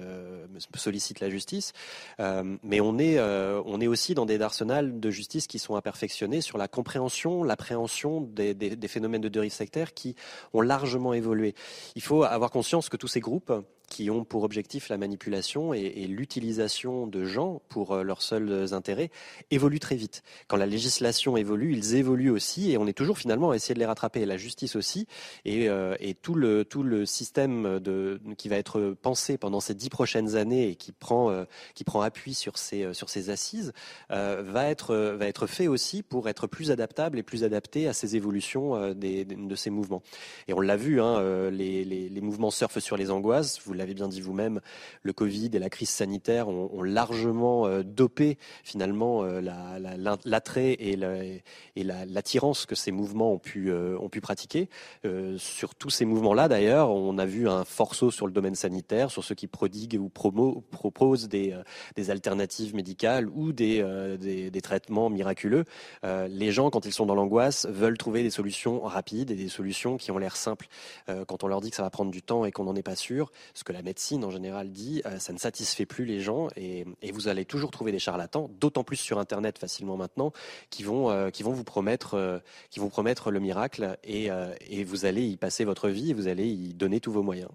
sollicitent la justice. mais on est, on est aussi dans des arsenals de justice qui sont à perfectionner sur la compréhension, l'appréhension des, des, phénomènes de dérive sectaire qui ont largement évolué. Il faut avoir conscience que tous ces groupes qui ont pour objectif la manipulation et, l'utilisation de gens pour leurs seuls intérêts évoluent très vite. Quand la législation évolue, ils évoluent aussi, et on est toujours finalement à essayer de les rattraper. La justice aussi, et, et tout le tout le système qui va être pensé pendant ces dix prochaines années et qui prend qui prend appui sur ces sur ces assises va être va être fait aussi pour être plus adaptable et plus adapté à ces évolutions des, de ces mouvements. Et on l'a vu, hein, les, les, mouvements surfent sur les angoisses. Vous l'avez bien dit vous-même, le Covid et la crise sanitaire ont, largement dopé finalement euh, et l'attirance que ces mouvements ont pu, euh, pratiquer. Euh, sur tous ces mouvements-là, d'ailleurs, on a vu un fort saut sur le domaine sanitaire, sur ceux qui prodiguent ou proposent des, des alternatives médicales ou des, traitements miraculeux. les gens, quand ils sont dans l'angoisse, veulent trouver des solutions rapides et des solutions qui ont l'air simples. quand on leur dit que ça va prendre du temps et qu'on n'en est pas sûr, ce que la médecine en général dit, ça ne satisfait plus les gens et vous allez toujours trouver des charlatans, d'autant plus sur Internet facilement maintenant, qui vont, euh, qui vont vous promettre, euh, qui vont promettre le miracle et, euh, et vous allez y passer votre vie et vous allez y donner tous vos moyens.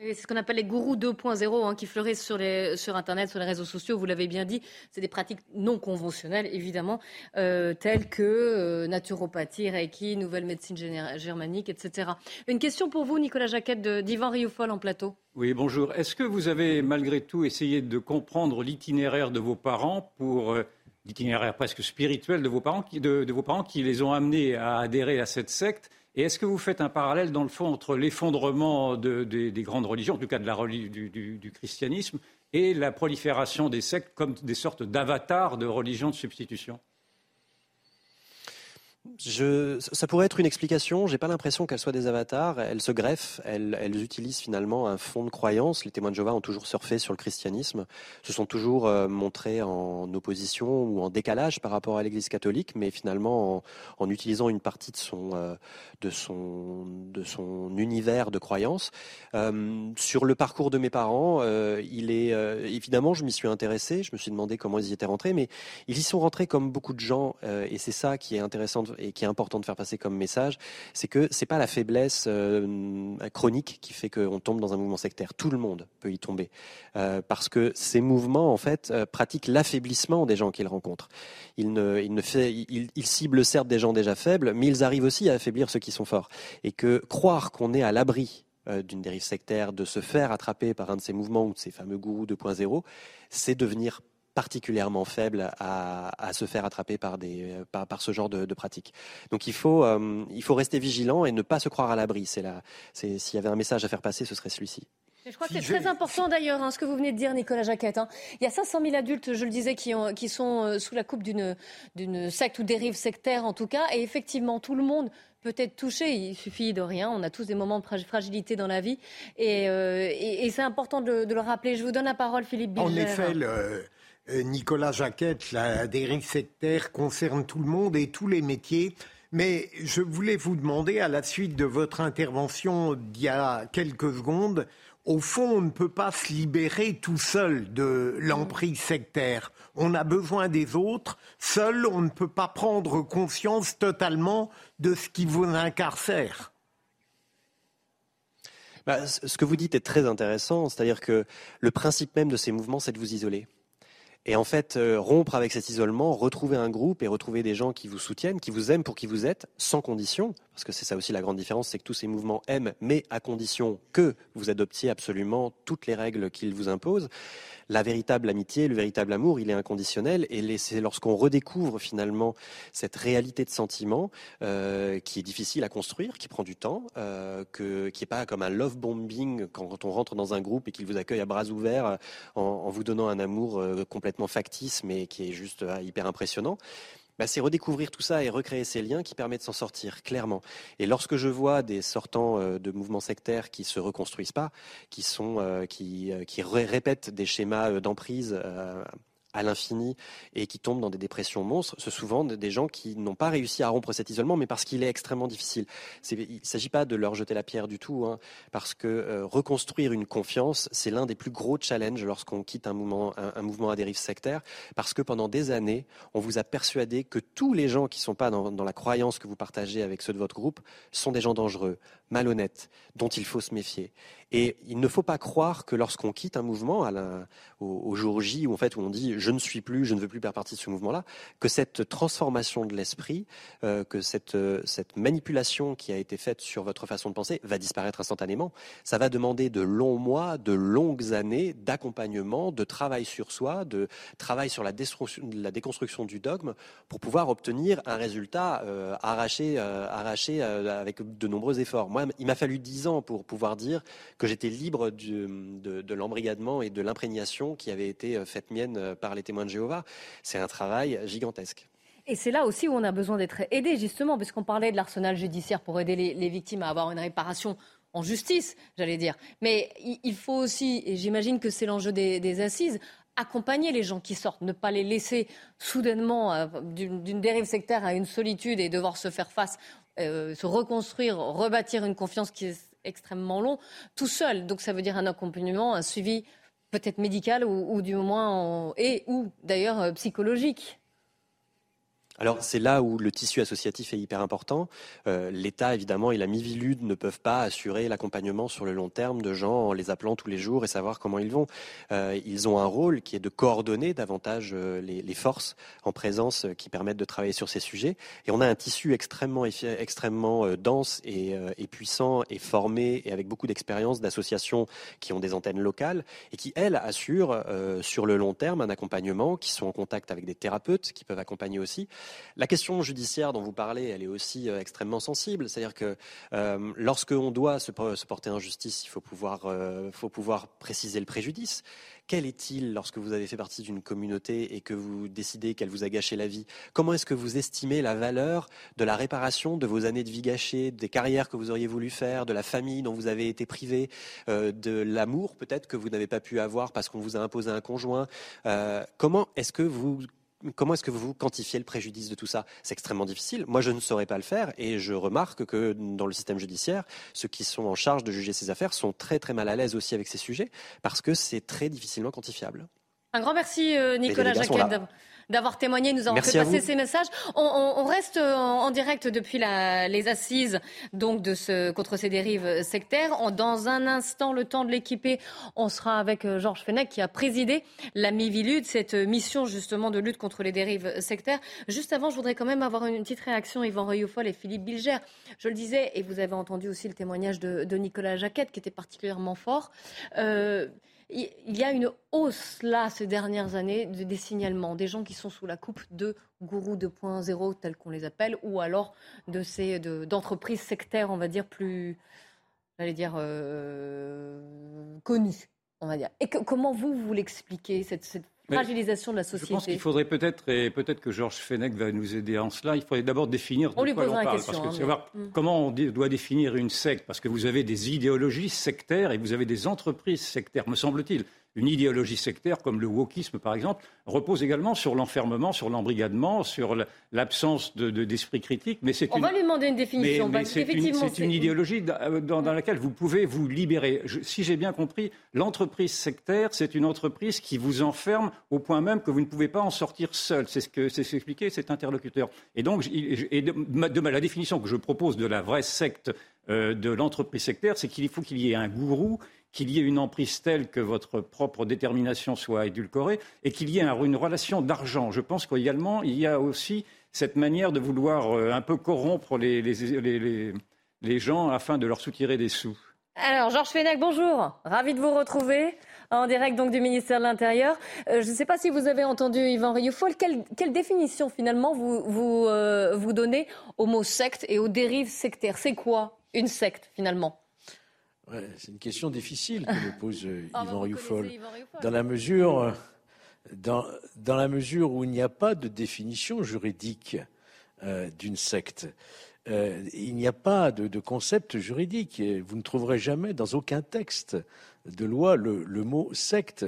C'est ce qu'on appelle les gourous 2.0 hein, qui fleurissent sur, les, sur Internet, sur les réseaux sociaux. Vous l'avez bien dit, c'est des pratiques non conventionnelles, évidemment, telles que naturopathie, Reiki, nouvelle médecine germanique, etc. Une question pour vous, Nicolas Jaquette, d'Ivan Rioufol en plateau. Oui, bonjour. Est-ce que vous avez malgré tout essayé de comprendre l'itinéraire de vos parents pour l'itinéraire presque spirituel de vos, parents qui, de, vos parents qui les ont amenés à adhérer à cette secte. Et est-ce que vous faites un parallèle, dans le fond, entre l'effondrement des grandes religions, en tout cas de la, du, du, christianisme, et la prolifération des sectes comme des sortes d'avatars de religions de substitution? Je, ça pourrait être une explication. J'ai pas l'impression qu'elles soient des avatars. Elles se greffent. Elles, utilisent finalement un fond de croyance. Les témoins de Jéhovah ont toujours surfé sur le christianisme, se sont toujours euh, montrés en opposition ou en décalage par rapport à l'Église catholique, mais finalement en, utilisant une partie de son, euh, univers de croyance. Euh, sur le parcours de mes parents, il est évidemment, je m'y suis intéressé. Je me suis demandé comment ils y étaient rentrés, mais ils y sont rentrés comme beaucoup de gens, et c'est ça qui est intéressant et qui est important de faire passer comme message, c'est que c'est pas la faiblesse euh, chronique qui fait qu'on tombe dans un mouvement sectaire. Tout le monde peut y tomber euh, parce que ces mouvements en fait euh, pratiquent l'affaiblissement des gens qu'ils rencontrent. Ils ne, ils ne fait, ils, ils ciblent certes des gens déjà faibles, mais ils arrivent aussi à affaiblir ceux qui sont forts. Et que croire qu'on est à l'abri d'une dérive sectaire, de se faire attraper par un de ces mouvements ou de ces fameux gourous 2.0, c'est devenir particulièrement faible à, se faire attraper par, des, par, ce genre de, de pratiques. Donc il faut, euh, il faut rester vigilant et ne pas se croire à l'abri. C'est s'il y avait un message à faire passer, ce serait celui-ci. Je crois que c'est très important d'ailleurs, hein, ce que vous venez de dire, Nicolas Jaquette. Hein. Il y a 500 000 adultes, je le disais, qui, ont, qui sont euh, sous la coupe d'une secte ou dérive sectaire en tout cas. Et effectivement, tout le monde peut être touché. Il suffit de rien. On a tous des moments de fragilité dans la vie. Et, euh, et, c'est important de, de, le rappeler. Je vous donne la parole, Philippe Bilger. En effet, le, euh, Nicolas Jacquette, la dérive sectaire concerne tout le monde et tous les métiers. Mais je voulais vous demander, à la suite de votre intervention d'il y a quelques secondes, au fond, on ne peut pas se libérer tout seul de l'emprise sectaire. On a besoin des autres. Seul, on ne peut pas prendre conscience totalement de ce qui vous incarcère. Bah, ce que vous dites est très intéressant, c'est-à-dire que le principe même de ces mouvements, c'est de vous isoler. Et en fait, euh, rompre avec cet isolement, retrouver un groupe et retrouver des gens qui vous soutiennent, qui vous aiment pour qui vous êtes, sans condition, parce que c'est ça aussi la grande différence, c'est que tous ces mouvements aiment, mais à condition que vous adoptiez absolument toutes les règles qu'ils vous imposent la véritable amitié, le véritable amour, il est inconditionnel. Et c'est lorsqu'on redécouvre finalement cette réalité de sentiment euh, qui est difficile à construire, qui prend du temps, euh, que, qui n'est pas comme un love bombing quand, on rentre dans un groupe et qu'il vous accueille à bras ouverts euh, en, vous donnant un amour complètement factice, mais qui est juste hyper impressionnant. Bah, c'est redécouvrir tout ça et recréer ces liens qui permettent de s'en sortir clairement. Et lorsque je vois des sortants euh, de mouvements sectaires qui se reconstruisent pas, qui euh, euh, qui répètent des schémas d'emprise à l'infini et qui tombent dans des dépressions monstres, ce sont souvent des gens qui n'ont pas réussi à rompre cet isolement, mais parce qu'il est extrêmement difficile. il ne s'agit pas de leur jeter la pierre du tout, hein, parce que euh, reconstruire une confiance, c'est l'un des plus gros challenges lorsqu'on quitte un mouvement, à dérive sectaire, parce que pendant des années, on vous a persuadé que tous les gens qui ne sont pas dans la croyance que vous partagez avec ceux de votre groupe sont des gens dangereux, malhonnêtes, dont il faut se méfier. Et il ne faut pas croire que lorsqu'on quitte un mouvement au, jour J, où en fait où on dit je ne suis plus, je ne veux plus faire partie de ce mouvement-là, que cette transformation de l'esprit, euh, que cette, euh, cette manipulation qui a été faite sur votre façon de penser va disparaître instantanément. Ça va demander de longs mois, de longues années d'accompagnement, de travail sur soi, de travail sur la, la déconstruction du dogme pour pouvoir obtenir un résultat euh, arraché, arraché avec de nombreux efforts. Moi, il m'a fallu dix ans pour pouvoir dire que j'étais libre de, de l'embrigadement et de l'imprégnation qui avait été faite mienne par les témoins de Jéhovah. C'est un travail gigantesque. Et c'est là aussi où on a besoin d'être aidé, justement, puisqu'on parlait de l'arsenal judiciaire pour aider les, victimes à avoir une réparation en justice, j'allais dire. Mais il faut aussi, et j'imagine que c'est l'enjeu des, assises, accompagner les gens qui sortent, ne pas les laisser soudainement euh, d'une dérive sectaire à une solitude et devoir se faire face, euh, se reconstruire, rebâtir une confiance qui est extrêmement long, tout seul. Donc ça veut dire un accompagnement, un suivi peut-être médical ou, du moins et ou d'ailleurs euh, psychologique. Alors c'est là où le tissu associatif est hyper important. Euh, L'État, évidemment, et la Mivilude ne peuvent pas assurer l'accompagnement sur le long terme de gens en les appelant tous les jours et savoir comment ils vont. Euh, ils ont un rôle qui est de coordonner davantage euh, les, les, forces en présence euh, qui permettent de travailler sur ces sujets. Et on a un tissu extrêmement, extrêmement euh, dense et, et, puissant et formé et avec beaucoup d'expérience d'associations qui ont des antennes locales et qui, elles, assurent sur le long terme un accompagnement, qui sont en contact avec des thérapeutes qui peuvent accompagner aussi. La question judiciaire dont vous parlez, elle est aussi euh, extrêmement sensible. C'est-à-dire que euh, lorsqu'on doit se, porter en justice, il faut pouvoir, euh, faut pouvoir préciser le préjudice. Quel est-il lorsque vous avez fait partie d'une communauté et que vous décidez qu'elle vous a gâché la vie? Comment est-ce que vous estimez la valeur de la réparation de vos années de vie gâchées, des carrières que vous auriez voulu faire, de la famille dont vous avez été privé, de l'amour peut-être que vous n'avez pas pu avoir parce qu'on vous a imposé un conjoint? Comment est-ce que vous comment est-ce que vous quantifiez le préjudice de tout ça? C'est extrêmement difficile. Moi, je ne saurais pas le faire et je remarque que dans le système judiciaire, ceux qui sont en charge de juger ces affaires sont très très mal à l'aise aussi avec ces sujets parce que c'est très difficilement quantifiable. Un grand merci euh, Nicolas Jacquet d'avoir témoigné, nous avons fait passer ces messages. On, reste en, direct depuis les assises donc de ce, contre ces dérives sectaires. dans un instant, le temps de l'équiper, on sera avec euh, Georges Fenech qui a présidé la Mivilude, cette mission justement de lutte contre les dérives sectaires. Juste avant, je voudrais quand même avoir une petite réaction, Yvan Reyofol et Philippe Bilger. Je le disais, et vous avez entendu aussi le témoignage de, Nicolas Jacquette qui était particulièrement fort. Euh, il y a une hausse là ces dernières années des signalements, des gens qui sont sous la coupe de gourous 2.0 tels qu'on les appelle, ou alors de ces d'entreprises sectaires, on va dire plus, j'allais dire euh, connues, on va dire. Et comment vous vous l'expliquez cette, cette fragilisation de la société. Je pense qu'il faudrait peut-être, et peut-être que Georges Fenech va nous aider en cela, il faudrait d'abord définir de quoi l'on parle. Question, parce que hein, savoir mm. comment on doit définir une secte, parce que vous avez des idéologies sectaires et vous avez des entreprises sectaires, me semble-t-il une idéologie sectaire comme le wokisme, par exemple, repose également sur l'enfermement, sur l'embrigadement, sur l'absence d'esprit critique. Mais On va lui demander une définition. c'est une, idéologie dans, laquelle vous pouvez vous libérer. si j'ai bien compris, l'entreprise sectaire, c'est une entreprise qui vous enferme au point même que vous ne pouvez pas en sortir seul. C'est ce que c'est expliqué cet interlocuteur. Et donc, et de, de, la définition que je propose de la vraie secte euh, de l'entreprise sectaire, c'est qu'il faut qu'il y ait un gourou qu'il y ait une emprise telle que votre propre détermination soit édulcorée et qu'il y ait une relation d'argent. Je pense qu'également, il y a aussi cette manière de vouloir euh, un peu corrompre les, gens afin de leur soutirer des sous. Alors, Georges Fenech, bonjour. Ravi de vous retrouver en direct donc du ministère de l'Intérieur. Euh, je ne sais pas si vous avez entendu Yvan Rioufol. Quelle, définition finalement vous, vous, euh, vous donnez au mot secte et aux dérives sectaires? C'est quoi une secte finalement? C'est une question difficile que me pose euh, ah, Yvan Rioufol. Dans la mesure, dans, dans, la mesure où il n'y a pas de définition juridique euh, d'une secte. Euh, il n'y a pas de, de, concept juridique. Vous ne trouverez jamais dans aucun texte de loi le, le, mot secte.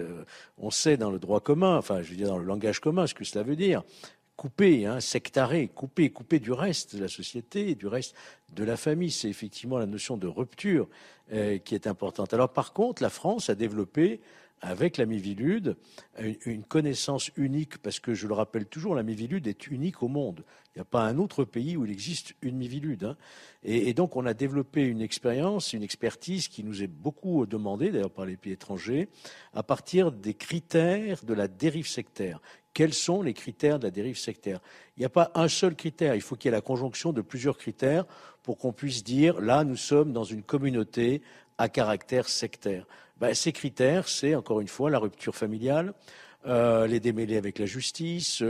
On sait dans le droit commun, enfin je veux dire dans le langage commun ce que cela veut dire couper, hein, sectaré, couper, couper du reste de la société du reste de la famille. C'est effectivement la notion de rupture euh, qui est importante. Alors par contre, la France a développé avec la Mivilude une connaissance unique, parce que je le rappelle toujours, la Mivilude est unique au monde. Il n'y a pas un autre pays où il existe une Mivilude. Hein. Et, donc on a développé une expérience, une expertise qui nous est beaucoup demandée, d'ailleurs par les pays étrangers, à partir des critères de la dérive sectaire. Quels sont les critères de la dérive sectaire? Il n'y a pas un seul critère, il faut qu'il y ait la conjonction de plusieurs critères pour qu'on puisse dire, là, nous sommes dans une communauté à caractère sectaire. Ben, ces critères, c'est encore une fois la rupture familiale, euh, les démêlés avec la justice,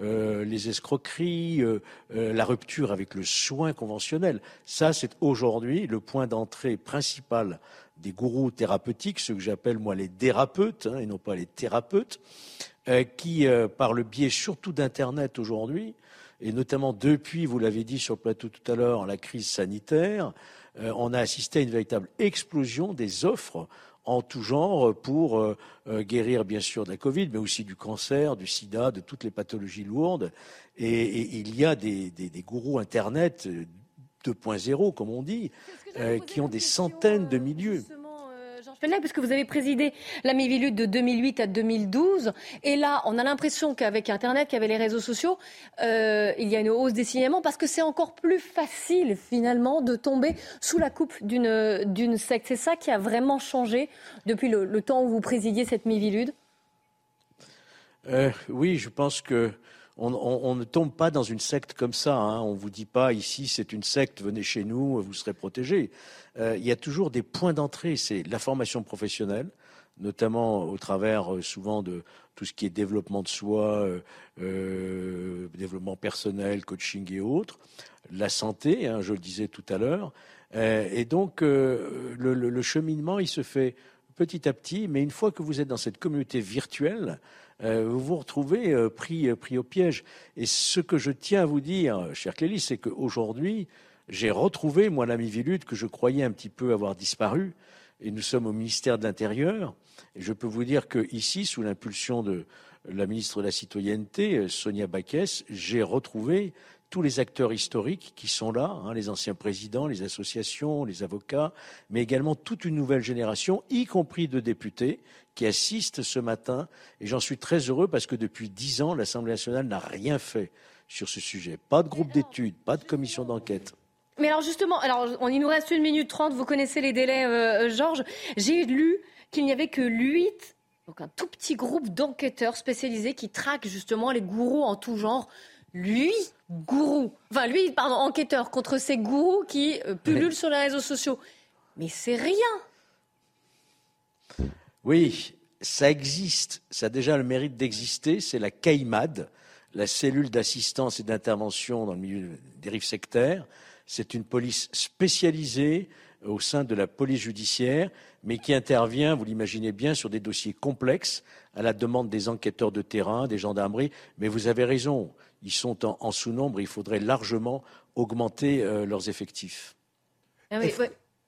euh, les escroqueries, euh, la rupture avec le soin conventionnel. Ça, c'est aujourd'hui le point d'entrée principal des gourous thérapeutiques, ceux que j'appelle moi les thérapeutes, hein, et non pas les thérapeutes, qui, par le biais surtout d'Internet aujourd'hui, et notamment depuis, vous l'avez dit sur le plateau tout à l'heure, la crise sanitaire, on a assisté à une véritable explosion des offres en tout genre pour euh, euh, guérir bien sûr de la Covid, mais aussi du cancer, du sida, de toutes les pathologies lourdes. Et, il y a des, gourous Internet 2.0, euh, comme on dit, qui ont des centaines de milieux puisque vous avez présidé la Mivilude de 2008 à 2012. Et là, on a l'impression qu'avec Internet, qu'avec les réseaux sociaux, euh, il y a une hausse des signalements parce que c'est encore plus facile, finalement, de tomber sous la coupe d'une secte. C'est ça qui a vraiment changé depuis le, temps où vous présidiez cette Mivilude euh, Oui, je pense que on, ne tombe pas dans une secte comme ça. Hein. On ne vous dit pas ici c'est une secte, venez chez nous, vous serez protégés. Euh, il y a toujours des points d'entrée. C'est la formation professionnelle, notamment au travers euh, souvent de tout ce qui est développement de soi, euh, développement personnel, coaching et autres. La santé, hein, je le disais tout à l'heure. et donc le, le, cheminement, il se fait petit à petit, mais une fois que vous êtes dans cette communauté virtuelle, vous vous retrouvez euh, pris, euh, pris au piège. Et ce que je tiens à vous dire, cher Clélie, c'est qu'aujourd'hui, j'ai retrouvé, moi, l'ami Vilude, que je croyais un petit peu avoir disparu. Et nous sommes au ministère de l'Intérieur. Et je peux vous dire qu'ici, sous l'impulsion de la ministre de la Citoyenneté, Sonia Baquès, j'ai retrouvé tous les acteurs historiques qui sont là, hein, les anciens présidents, les associations, les avocats, mais également toute une nouvelle génération, y compris de députés, qui assistent ce matin. Et j'en suis très heureux parce que depuis dix ans, l'Assemblée nationale n'a rien fait sur ce sujet. Pas de groupe d'études, pas de commission d'enquête. Mais alors justement, alors il nous reste une minute trente, vous connaissez les délais, euh, Georges. J'ai lu qu'il n'y avait que huit, donc un tout petit groupe d'enquêteurs spécialisés qui traquent justement les gourous en tout genre. Lui, gourou, enfin lui, pardon, enquêteur contre ces gourous qui euh, pullulent sur les réseaux sociaux. Mais c'est rien. Oui, ça existe, ça a déjà le mérite d'exister, c'est la CAIMAD, la cellule d'assistance et d'intervention dans le milieu des rives sectaires. C'est une police spécialisée au sein de la police judiciaire, mais qui intervient, vous l'imaginez bien, sur des dossiers complexes, à la demande des enquêteurs de terrain, des gendarmeries. Mais vous avez raison, ils sont en, sous-nombre, il faudrait largement augmenter euh, leurs effectifs. Ah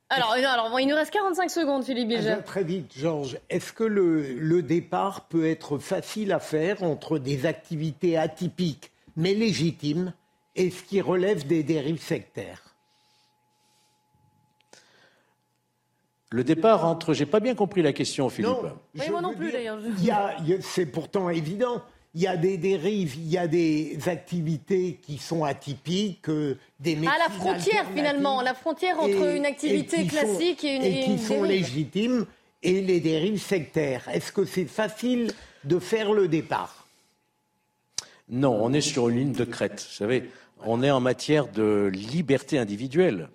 alors, alors il nous reste 45 secondes, Philippe Bilger. Très vite, Georges. Est-ce que le, départ peut être facile à faire entre des activités atypiques mais légitimes et ce qui relève des dérives sectaires? Le départ entre. J'ai pas bien compris la question, Philippe. Non, moi non plus, d'ailleurs. C'est pourtant évident il y a des dérives, il y a des activités qui sont atypiques, euh, des métiers. À la frontière, finalement, la frontière entre une activité classique et une. Et qui sont légitimes, et les dérives sectaires. Est-ce que c'est facile de faire le départ? Non, on est sur une ligne de crête. Vous savez, on est en matière de liberté individuelle.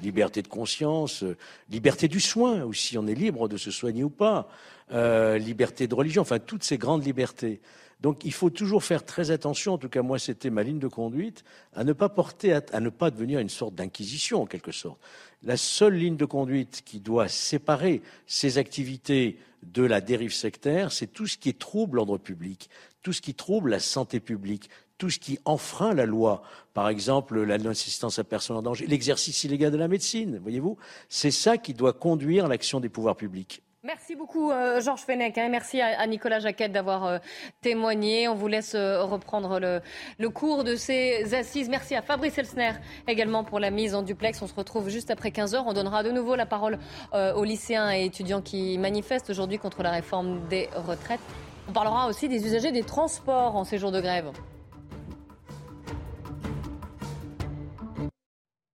Liberté de conscience, euh, liberté du soin aussi, on est libre de se soigner ou pas, euh, liberté de religion, enfin toutes ces grandes libertés. Donc il faut toujours faire très attention, en tout cas moi c'était ma ligne de conduite, à ne pas porter, à, ne pas devenir une sorte d'inquisition en quelque sorte. La seule ligne de conduite qui doit séparer ces activités de la dérive sectaire, c'est tout ce qui trouble l'ordre public, tout ce qui trouble la santé publique, tout ce qui enfreint la loi, par exemple la non-assistance à personne en danger, l'exercice illégal de la médecine, voyez-vous, c'est ça qui doit conduire l'action des pouvoirs publics. Merci beaucoup, euh, Georges Fenech. Hein. Merci à, Nicolas Jacquette d'avoir euh, témoigné. On vous laisse euh, reprendre le, cours de ces assises. Merci à Fabrice Elsner également pour la mise en duplex. On se retrouve juste après 15 heures. On donnera de nouveau la parole aux lycéens et étudiants qui manifestent aujourd'hui contre la réforme des retraites. On parlera aussi des usagers des transports en séjour de grève.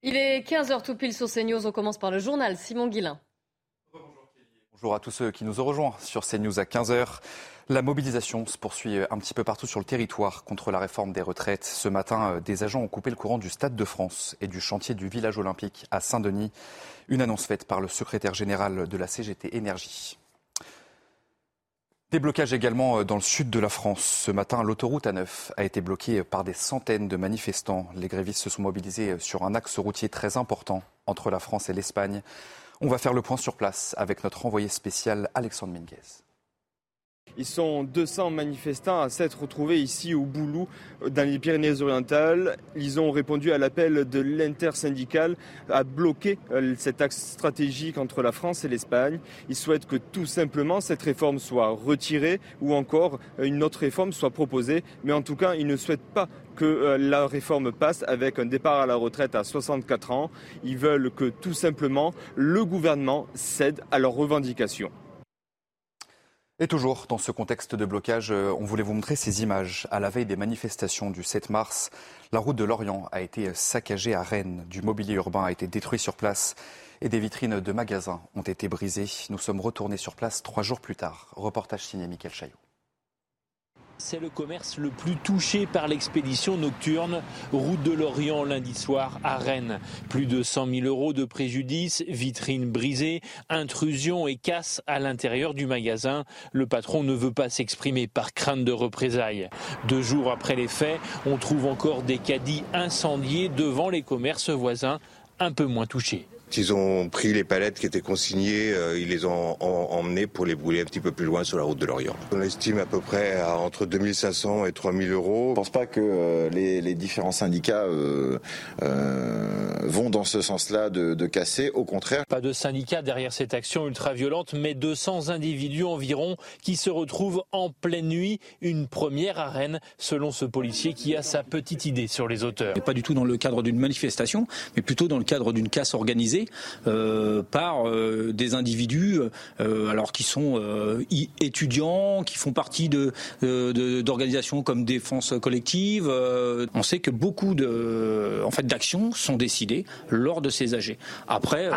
Il est 15h tout pile sur CNews. On commence par le journal Simon Guillain. Bonjour à tous ceux qui nous ont rejoints sur CNews à 15h. La mobilisation se poursuit un petit peu partout sur le territoire contre la réforme des retraites. Ce matin, euh, des agents ont coupé le courant du Stade de France et du chantier du village olympique à Saint-Denis. Une annonce faite par le secrétaire général de la CGT Énergie. Des blocages également euh, dans le sud de la France. Ce matin, l'autoroute A9 a été bloquée par des centaines de manifestants. Les grévistes se sont mobilisés sur un axe routier très important entre la France et l'Espagne. On va faire le point sur place avec notre envoyé spécial Alexandre Minguez. Ils sont 200 manifestants à s'être retrouvés ici au Boulou, dans les Pyrénées-Orientales. Ils ont répondu à l'appel de l'intersyndicale à bloquer euh, cet axe stratégique entre la France et l'Espagne. Ils souhaitent que tout simplement cette réforme soit retirée ou encore euh, une autre réforme soit proposée. Mais en tout cas, ils ne souhaitent pas que euh, la réforme passe avec un départ à la retraite à 64 ans. Ils veulent que tout simplement le gouvernement cède à leurs revendications. Et toujours dans ce contexte de blocage, euh, on voulait vous montrer ces images. À la veille des manifestations du 7 mars, la route de Lorient a été saccagée à Rennes. Du mobilier urbain a été détruit sur place et des vitrines de magasins ont été brisées. Nous sommes retournés sur place trois jours plus tard. Reportage signé Michael Chaillot c'est le commerce le plus touché par l'expédition nocturne route de l'Orient lundi soir à Rennes. Plus de 100 000 euros de préjudice, vitrines brisées, intrusion et casse à l'intérieur du magasin. Le patron ne veut pas s'exprimer par crainte de représailles. Deux jours après les faits, on trouve encore des caddies incendiés devant les commerces voisins un peu moins touchés. Ils ont pris les palettes qui étaient consignées, euh, ils les ont emmenées pour les brûler un petit peu plus loin sur la route de l'Orient. On estime à peu près à entre 2500 et 3000 euros. Je ne pense pas que euh, les, différents syndicats euh, vont dans ce sens-là de, de, casser. Au contraire. Pas de syndicats derrière cette action ultra-violente, mais 200 individus environ qui se retrouvent en pleine nuit. Une première arène, selon ce policier qui a sa petite idée sur les auteurs. Pas du tout dans le cadre d'une manifestation, mais plutôt dans le cadre d'une casse organisée euh, par euh, des individus euh, alors qui sont étudiants, qui font partie de, d'organisations comme Défense collective. on sait que beaucoup de, en fait, d'actions sont décidées lors de ces AG. Après,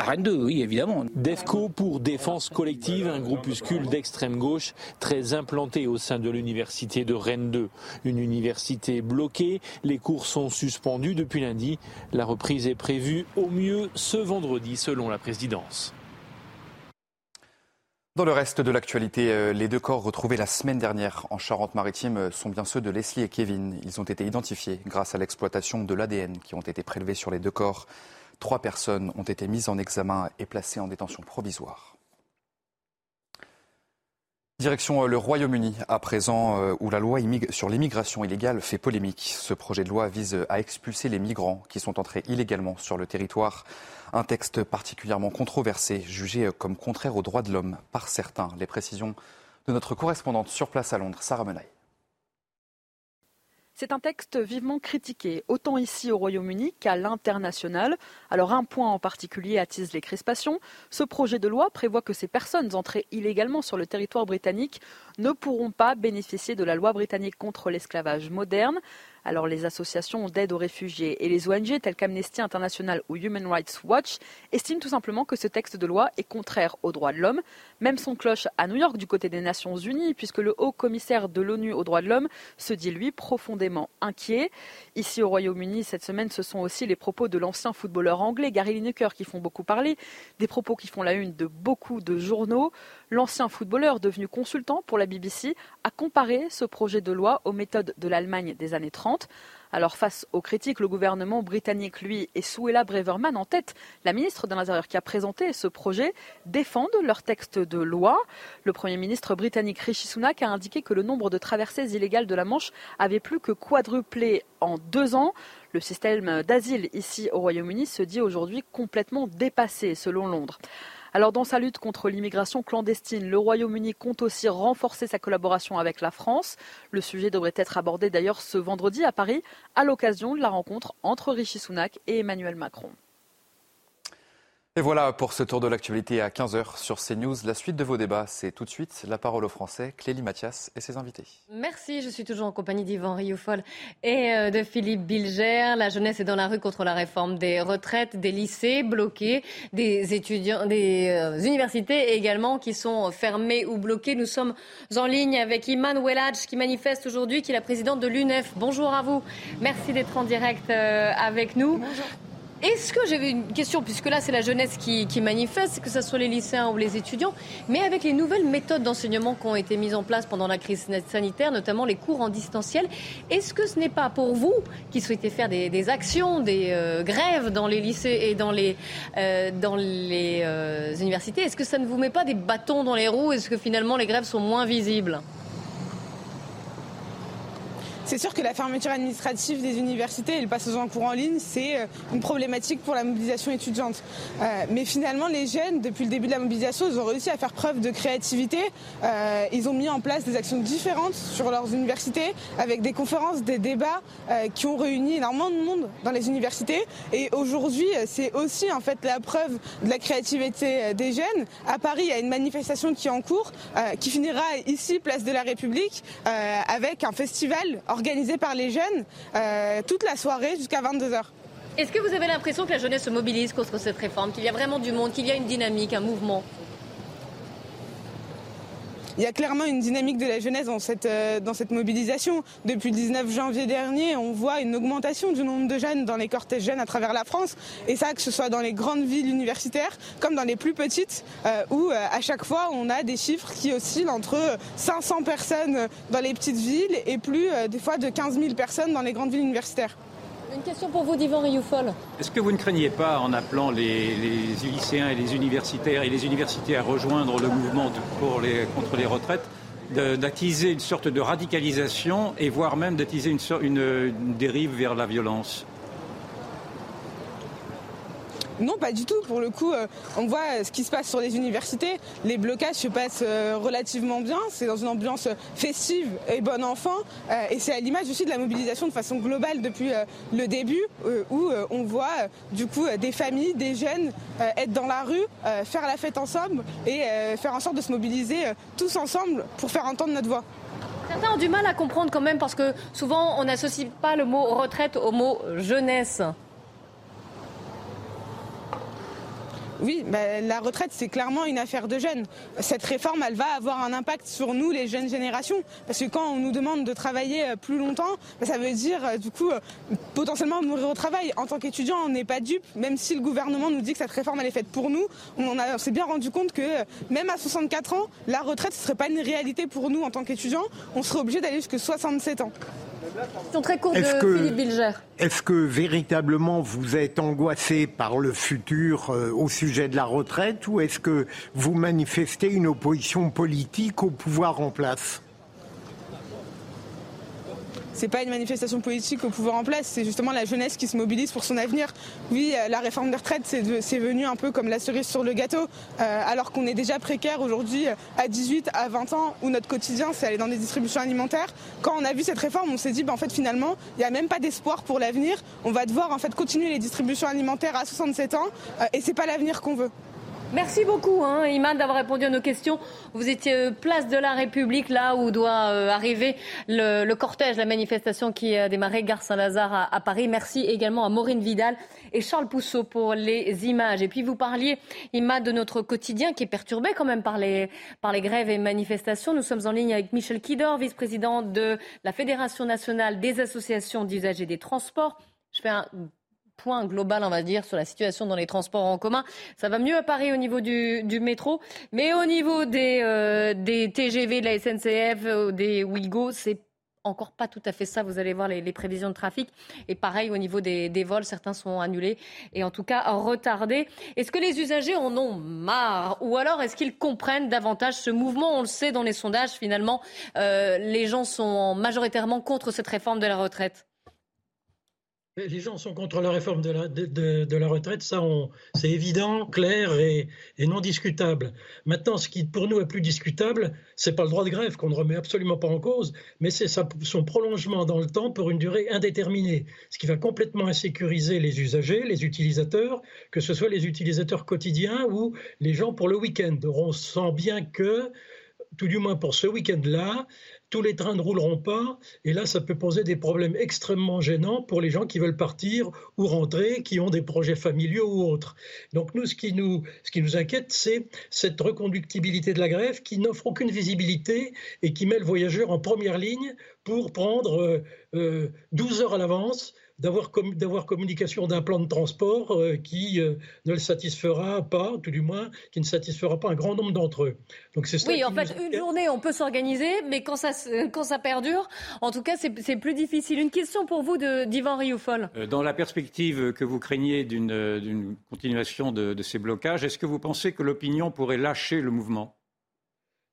à Rennes 2, oui, évidemment. DEFCO pour Défense Collective, un groupuscule d'extrême gauche très implanté au sein de l'université de Rennes 2. Une université bloquée, les cours sont suspendus depuis lundi. La reprise est prévue au mieux ce vendredi selon la présidence. Dans le reste de l'actualité, euh, les deux corps retrouvés la semaine dernière en Charente-Maritime euh, sont bien ceux de Leslie et Kevin. Ils ont été identifiés grâce à l'exploitation de l'ADN qui ont été prélevés sur les deux corps. Trois personnes ont été mises en examen et placées en détention provisoire. Direction euh, le Royaume-Uni, à présent, euh, où la loi sur l'immigration illégale fait polémique. Ce projet de loi vise à expulser les migrants qui sont entrés illégalement sur le territoire. Un texte particulièrement controversé, jugé euh, comme contraire aux droits de l'homme par certains. Les précisions de notre correspondante sur place à Londres, Sarah Menaille. C'est un texte vivement critiqué, autant ici au Royaume-Uni qu'à l'international. Alors un point en particulier attise les crispations. Ce projet de loi prévoit que ces personnes entrées illégalement sur le territoire britannique ne pourront pas bénéficier de la loi britannique contre l'esclavage moderne. Alors les associations d'aide aux réfugiés et les ONG telles qu'Amnesty International ou Human Rights Watch estiment tout simplement que ce texte de loi est contraire aux droits de l'homme. Même son cloche à New York du côté des Nations Unies, puisque le haut commissaire de l'ONU aux droits de l'homme se dit lui profondément inquiet. Ici au Royaume-Uni, cette semaine, ce sont aussi les propos de l'ancien footballeur anglais Gary Lineker qui font beaucoup parler, des propos qui font la une de beaucoup de journaux. L'ancien footballeur devenu consultant pour la BBC a comparé ce projet de loi aux méthodes de l'Allemagne des années 30 alors face aux critiques, le gouvernement britannique, lui, et Suella Breverman en tête, la ministre de l'Intérieur qui a présenté ce projet, défendent leur texte de loi. Le Premier ministre britannique Rishi Sunak a indiqué que le nombre de traversées illégales de la Manche avait plus que quadruplé en deux ans. Le système d'asile ici au Royaume-Uni se dit aujourd'hui complètement dépassé, selon Londres. Alors dans sa lutte contre l'immigration clandestine, le Royaume-Uni compte aussi renforcer sa collaboration avec la France. Le sujet devrait être abordé d'ailleurs ce vendredi à Paris à l'occasion de la rencontre entre Rishi Sunak et Emmanuel Macron. Et voilà pour ce tour de l'actualité à 15h sur CNews. La suite de vos débats, c'est tout de suite la parole aux Français, Clélie Mathias et ses invités. Merci, je suis toujours en compagnie d'Yvan Rioufol et euh, de Philippe Bilger. La jeunesse est dans la rue contre la réforme des retraites, des lycées bloqués, des étudiants, des euh, universités également qui sont fermées ou bloquées. Nous sommes en ligne avec Iman Welladj qui manifeste aujourd'hui, qui est la présidente de l'UNEF. Bonjour à vous. Merci d'être en direct euh, avec nous. Bonjour. Est-ce que j'avais une question, puisque là c'est la jeunesse qui, manifeste, que ce soit les lycéens ou les étudiants, mais avec les nouvelles méthodes d'enseignement qui ont été mises en place pendant la crise sanitaire, notamment les cours en distanciel, est-ce que ce n'est pas pour vous qui souhaitez faire des, actions, des euh, grèves dans les lycées et dans les, euh, euh, universités, est-ce que ça ne vous met pas des bâtons dans les roues Est-ce que finalement les grèves sont moins visibles? C'est sûr que la fermeture administrative des universités et le passage en cours en ligne, c'est euh, une problématique pour la mobilisation étudiante. Euh, mais finalement, les jeunes, depuis le début de la mobilisation, ils ont réussi à faire preuve de créativité. Euh, ils ont mis en place des actions différentes sur leurs universités, avec des conférences, des débats qui ont réuni énormément de monde dans les universités. Et aujourd'hui, c'est aussi en fait la preuve de la créativité des jeunes. À Paris, il y a une manifestation qui est en cours, qui finira ici, place de la République, avec un festival par les jeunes euh, toute la soirée jusqu'à 22h. Est-ce que vous avez l'impression que la jeunesse se mobilise contre cette réforme, qu'il y a vraiment du monde, qu'il y a une dynamique, un mouvement? Il y a clairement une dynamique de la jeunesse dans cette, euh, dans cette mobilisation. Depuis le 19 janvier dernier, on voit une augmentation du nombre de jeunes dans les cortèges jeunes à travers la France. Et ça, que ce soit dans les grandes villes universitaires comme dans les plus petites, euh, où euh, à chaque fois, on a des chiffres qui oscillent entre 500 personnes dans les petites villes et plus des fois de 15 000 personnes dans les grandes villes universitaires. Une question pour vous, Divan Rioufol. Est-ce que vous ne craignez pas, en appelant les, lycéens et les universitaires et les universités à rejoindre le mouvement contre les retraites, d'attiser une sorte de radicalisation et voire même d'attiser une dérive vers la violence? Non, pas du tout. Pour le coup, euh, on voit ce qui se passe sur les universités. Les blocages se passent euh, relativement bien. C'est dans une ambiance festive et bon enfant. Euh, et c'est à l'image aussi de la mobilisation de façon globale depuis le début, où on voit du coup des familles, des jeunes être dans la rue, faire la fête ensemble et faire en sorte de se mobiliser tous ensemble pour faire entendre notre voix. Certains ont du mal à comprendre quand même parce que souvent on n'associe pas le mot retraite au mot jeunesse. Oui, bah, la retraite, c'est clairement une affaire de jeunes. Cette réforme, elle va avoir un impact sur nous, les jeunes générations. Parce que quand on nous demande de travailler euh, plus longtemps, bah, ça veut dire, euh, du coup, euh, potentiellement mourir au travail. En tant qu'étudiant, on n'est pas dupe, même si le gouvernement nous dit que cette réforme, elle est faite pour nous. On, s'est bien rendu compte que même à 64 ans, la retraite, ce serait pas une réalité pour nous en tant qu'étudiants. On serait obligé d'aller jusqu'à 67 ans. Question très courte de Philippe Bilger. Est-ce que véritablement vous êtes angoissé par le futur euh, au sujet de la retraite ou est-ce que vous manifestez une opposition politique au pouvoir en place? C'est pas une manifestation politique au pouvoir en place, c'est justement la jeunesse qui se mobilise pour son avenir. Oui, euh, la réforme des retraites, c'est venu un peu comme la cerise sur le gâteau, euh, alors qu'on est déjà précaire aujourd'hui à 18, à 20 ans, où notre quotidien, c'est aller dans des distributions alimentaires. Quand on a vu cette réforme, on s'est dit, bah, en fait, finalement, il n'y a même pas d'espoir pour l'avenir. On va devoir en fait continuer les distributions alimentaires à 67 ans, euh, et c'est pas l'avenir qu'on veut. Merci beaucoup, hein, Iman, d'avoir répondu à nos questions. Vous étiez euh, place de la République, là où doit euh, arriver le, cortège, la manifestation qui a démarré gare Saint-Lazare à, Paris. Merci également à Maureen Vidal et Charles Pousseau pour les images. Et puis vous parliez, Iman, de notre quotidien qui est perturbé quand même par les, par les grèves et manifestations. Nous sommes en ligne avec Michel Kidor, vice-président de la Fédération nationale des associations d'usagers des transports. Je fais un point global, on va dire, sur la situation dans les transports en commun. Ça va mieux à Paris au niveau du, métro, mais au niveau des, euh, TGV de la SNCF, euh, des Ouigo, c'est encore pas tout à fait ça. Vous allez voir les, prévisions de trafic. Et pareil, au niveau des, vols, certains sont annulés et en tout cas retardés. Est-ce que les usagers en ont marre? Ou alors est-ce qu'ils comprennent davantage ce mouvement? On le sait dans les sondages, finalement, euh, les gens sont majoritairement contre cette réforme de la retraite. Les gens sont contre la réforme de la, retraite, ça c'est évident, clair et, non discutable. Maintenant, ce qui pour nous est plus discutable, c'est pas le droit de grève qu'on ne remet absolument pas en cause, mais c'est son prolongement dans le temps pour une durée indéterminée, ce qui va complètement insécuriser les usagers, les utilisateurs, que ce soit les utilisateurs quotidiens ou les gens pour le week-end. On sent bien que tout du moins pour ce week-end-là, tous les trains ne rouleront pas, et là, ça peut poser des problèmes extrêmement gênants pour les gens qui veulent partir ou rentrer, qui ont des projets familiaux ou autres. Donc nous, ce qui nous, ce qui nous inquiète, c'est cette reconductibilité de la grève qui n'offre aucune visibilité et qui met le voyageur en première ligne pour prendre 12 euh, euh, heures à l'avance d'avoir communication d'un plan de transport euh, qui euh, ne le satisfera pas, tout du moins, qui ne satisfera pas un grand nombre d'entre eux. Donc c'est oui, en fait, une journée, on peut s'organiser, mais quand ça, quand ça perdure, en tout cas, c'est plus difficile. Une question pour vous d'Ivan Rioufol. Euh, dans la perspective que vous craignez d'une continuation de, de ces blocages, est-ce que vous pensez que l'opinion pourrait lâcher le mouvement?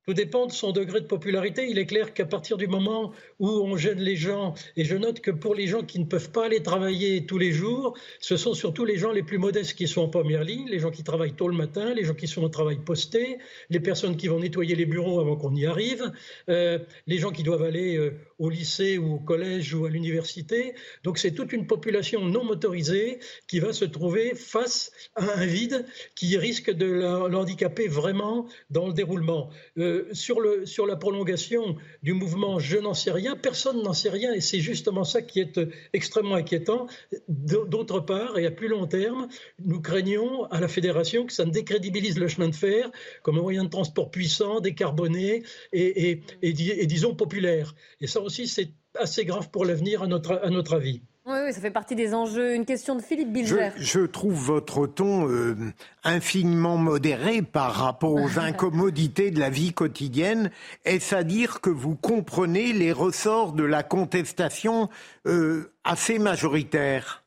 Tout dépend de son degré de popularité. Il est clair qu'à partir du moment où on gêne les gens, et je note que pour les gens qui ne peuvent pas aller travailler tous les jours, ce sont surtout les gens les plus modestes qui sont en première ligne, les gens qui travaillent tôt le matin, les gens qui sont au travail posté, les personnes qui vont nettoyer les bureaux avant qu'on y arrive, euh, les gens qui doivent aller euh, au lycée ou au collège ou à l'université. Donc c'est toute une population non motorisée qui va se trouver face à un vide qui risque de l'handicaper vraiment dans le déroulement. Euh, sur, le, sur la prolongation du mouvement Je n'en sais rien, personne n'en sait rien et c'est justement ça qui est extrêmement inquiétant. D'autre part, et à plus long terme, nous craignons à la fédération que ça ne décrédibilise le chemin de fer comme un moyen de transport puissant, décarboné et, et disons populaire. Et ça aussi, c'est assez grave pour l'avenir à notre, à notre avis. Oui, ça fait partie des enjeux. Une question de Philippe Bilger. Je, trouve votre ton euh, infiniment modéré par rapport aux incommodités de la vie quotidienne. Est-ce à dire que vous comprenez les ressorts de la contestation euh, assez majoritaire?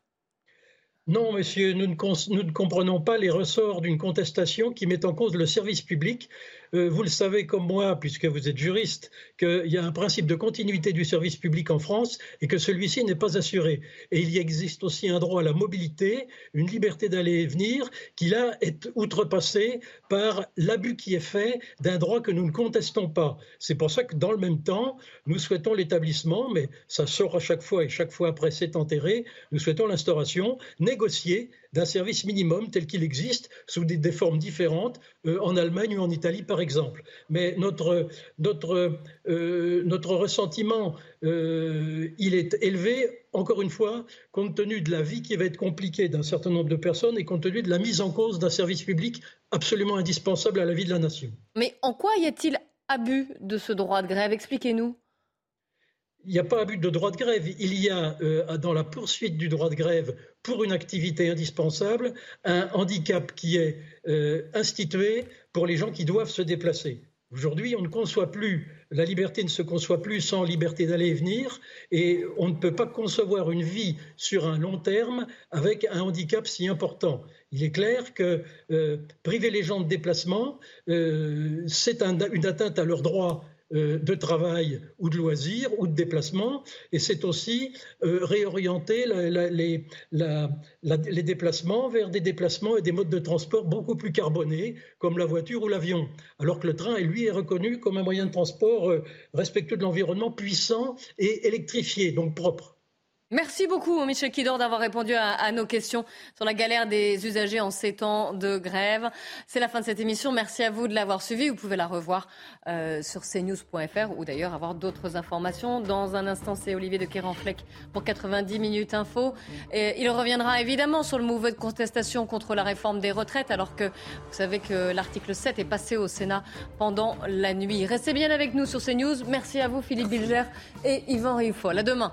Non, monsieur, nous ne, comprenons pas les ressorts d'une contestation qui met en cause le service public. Euh, vous le savez comme moi, puisque vous êtes juriste, qu'il y a un principe de continuité du service public en France et que celui-ci n'est pas assuré. Et il y existe aussi un droit à la mobilité, une liberté d'aller et venir, qui là est outrepassé par l'abus qui est fait d'un droit que nous ne contestons pas. C'est pour ça que dans le même temps, nous souhaitons l'établissement, mais ça sort à chaque fois et chaque fois après c'est enterré, nous souhaitons l'instauration négociée d'un service minimum tel qu'il existe sous des, formes différentes euh, en Allemagne ou en Italie par exemple. Mais notre, euh, ressentiment, euh, il est élevé, encore une fois, compte tenu de la vie qui va être compliquée d'un certain nombre de personnes et compte tenu de la mise en cause d'un service public absolument indispensable à la vie de la nation. Mais en quoi y a-t-il abus de ce droit de grève? Expliquez-nous il n'y a pas abus de droit de grève. Il y a, euh, dans la poursuite du droit de grève pour une activité indispensable, un handicap qui est euh, institué pour les gens qui doivent se déplacer. Aujourd'hui, on ne conçoit plus, la liberté ne se conçoit plus sans liberté d'aller et venir, et on ne peut pas concevoir une vie sur un long terme avec un handicap si important. Il est clair que euh, priver les gens de déplacement, c'est une atteinte à leurs droits de travail ou de loisirs ou de déplacement, et c'est aussi euh, réorienter les, les, déplacements vers des déplacements et des modes de transport beaucoup plus carbonés, comme la voiture ou l'avion, alors que le train, lui, est reconnu comme un moyen de transport euh, respectueux de l'environnement, puissant et électrifié, donc propre. Merci beaucoup, Michel Kidor, d'avoir répondu à, nos questions sur la galère des usagers en ces temps de grève. C'est la fin de cette émission. Merci à vous de l'avoir suivi. Vous pouvez la revoir euh, sur cnews.fr ou d'ailleurs avoir d'autres informations. Dans un instant, c'est Olivier de Kéranfleck pour 90 minutes info. Il reviendra évidemment sur le mouvement de contestation contre la réforme des retraites, alors que vous savez que l'article 7 est passé au Sénat pendant la nuit. Restez bien avec nous sur CNews. Merci à vous, Philippe Bilger et Yvan Rioufol. À demain.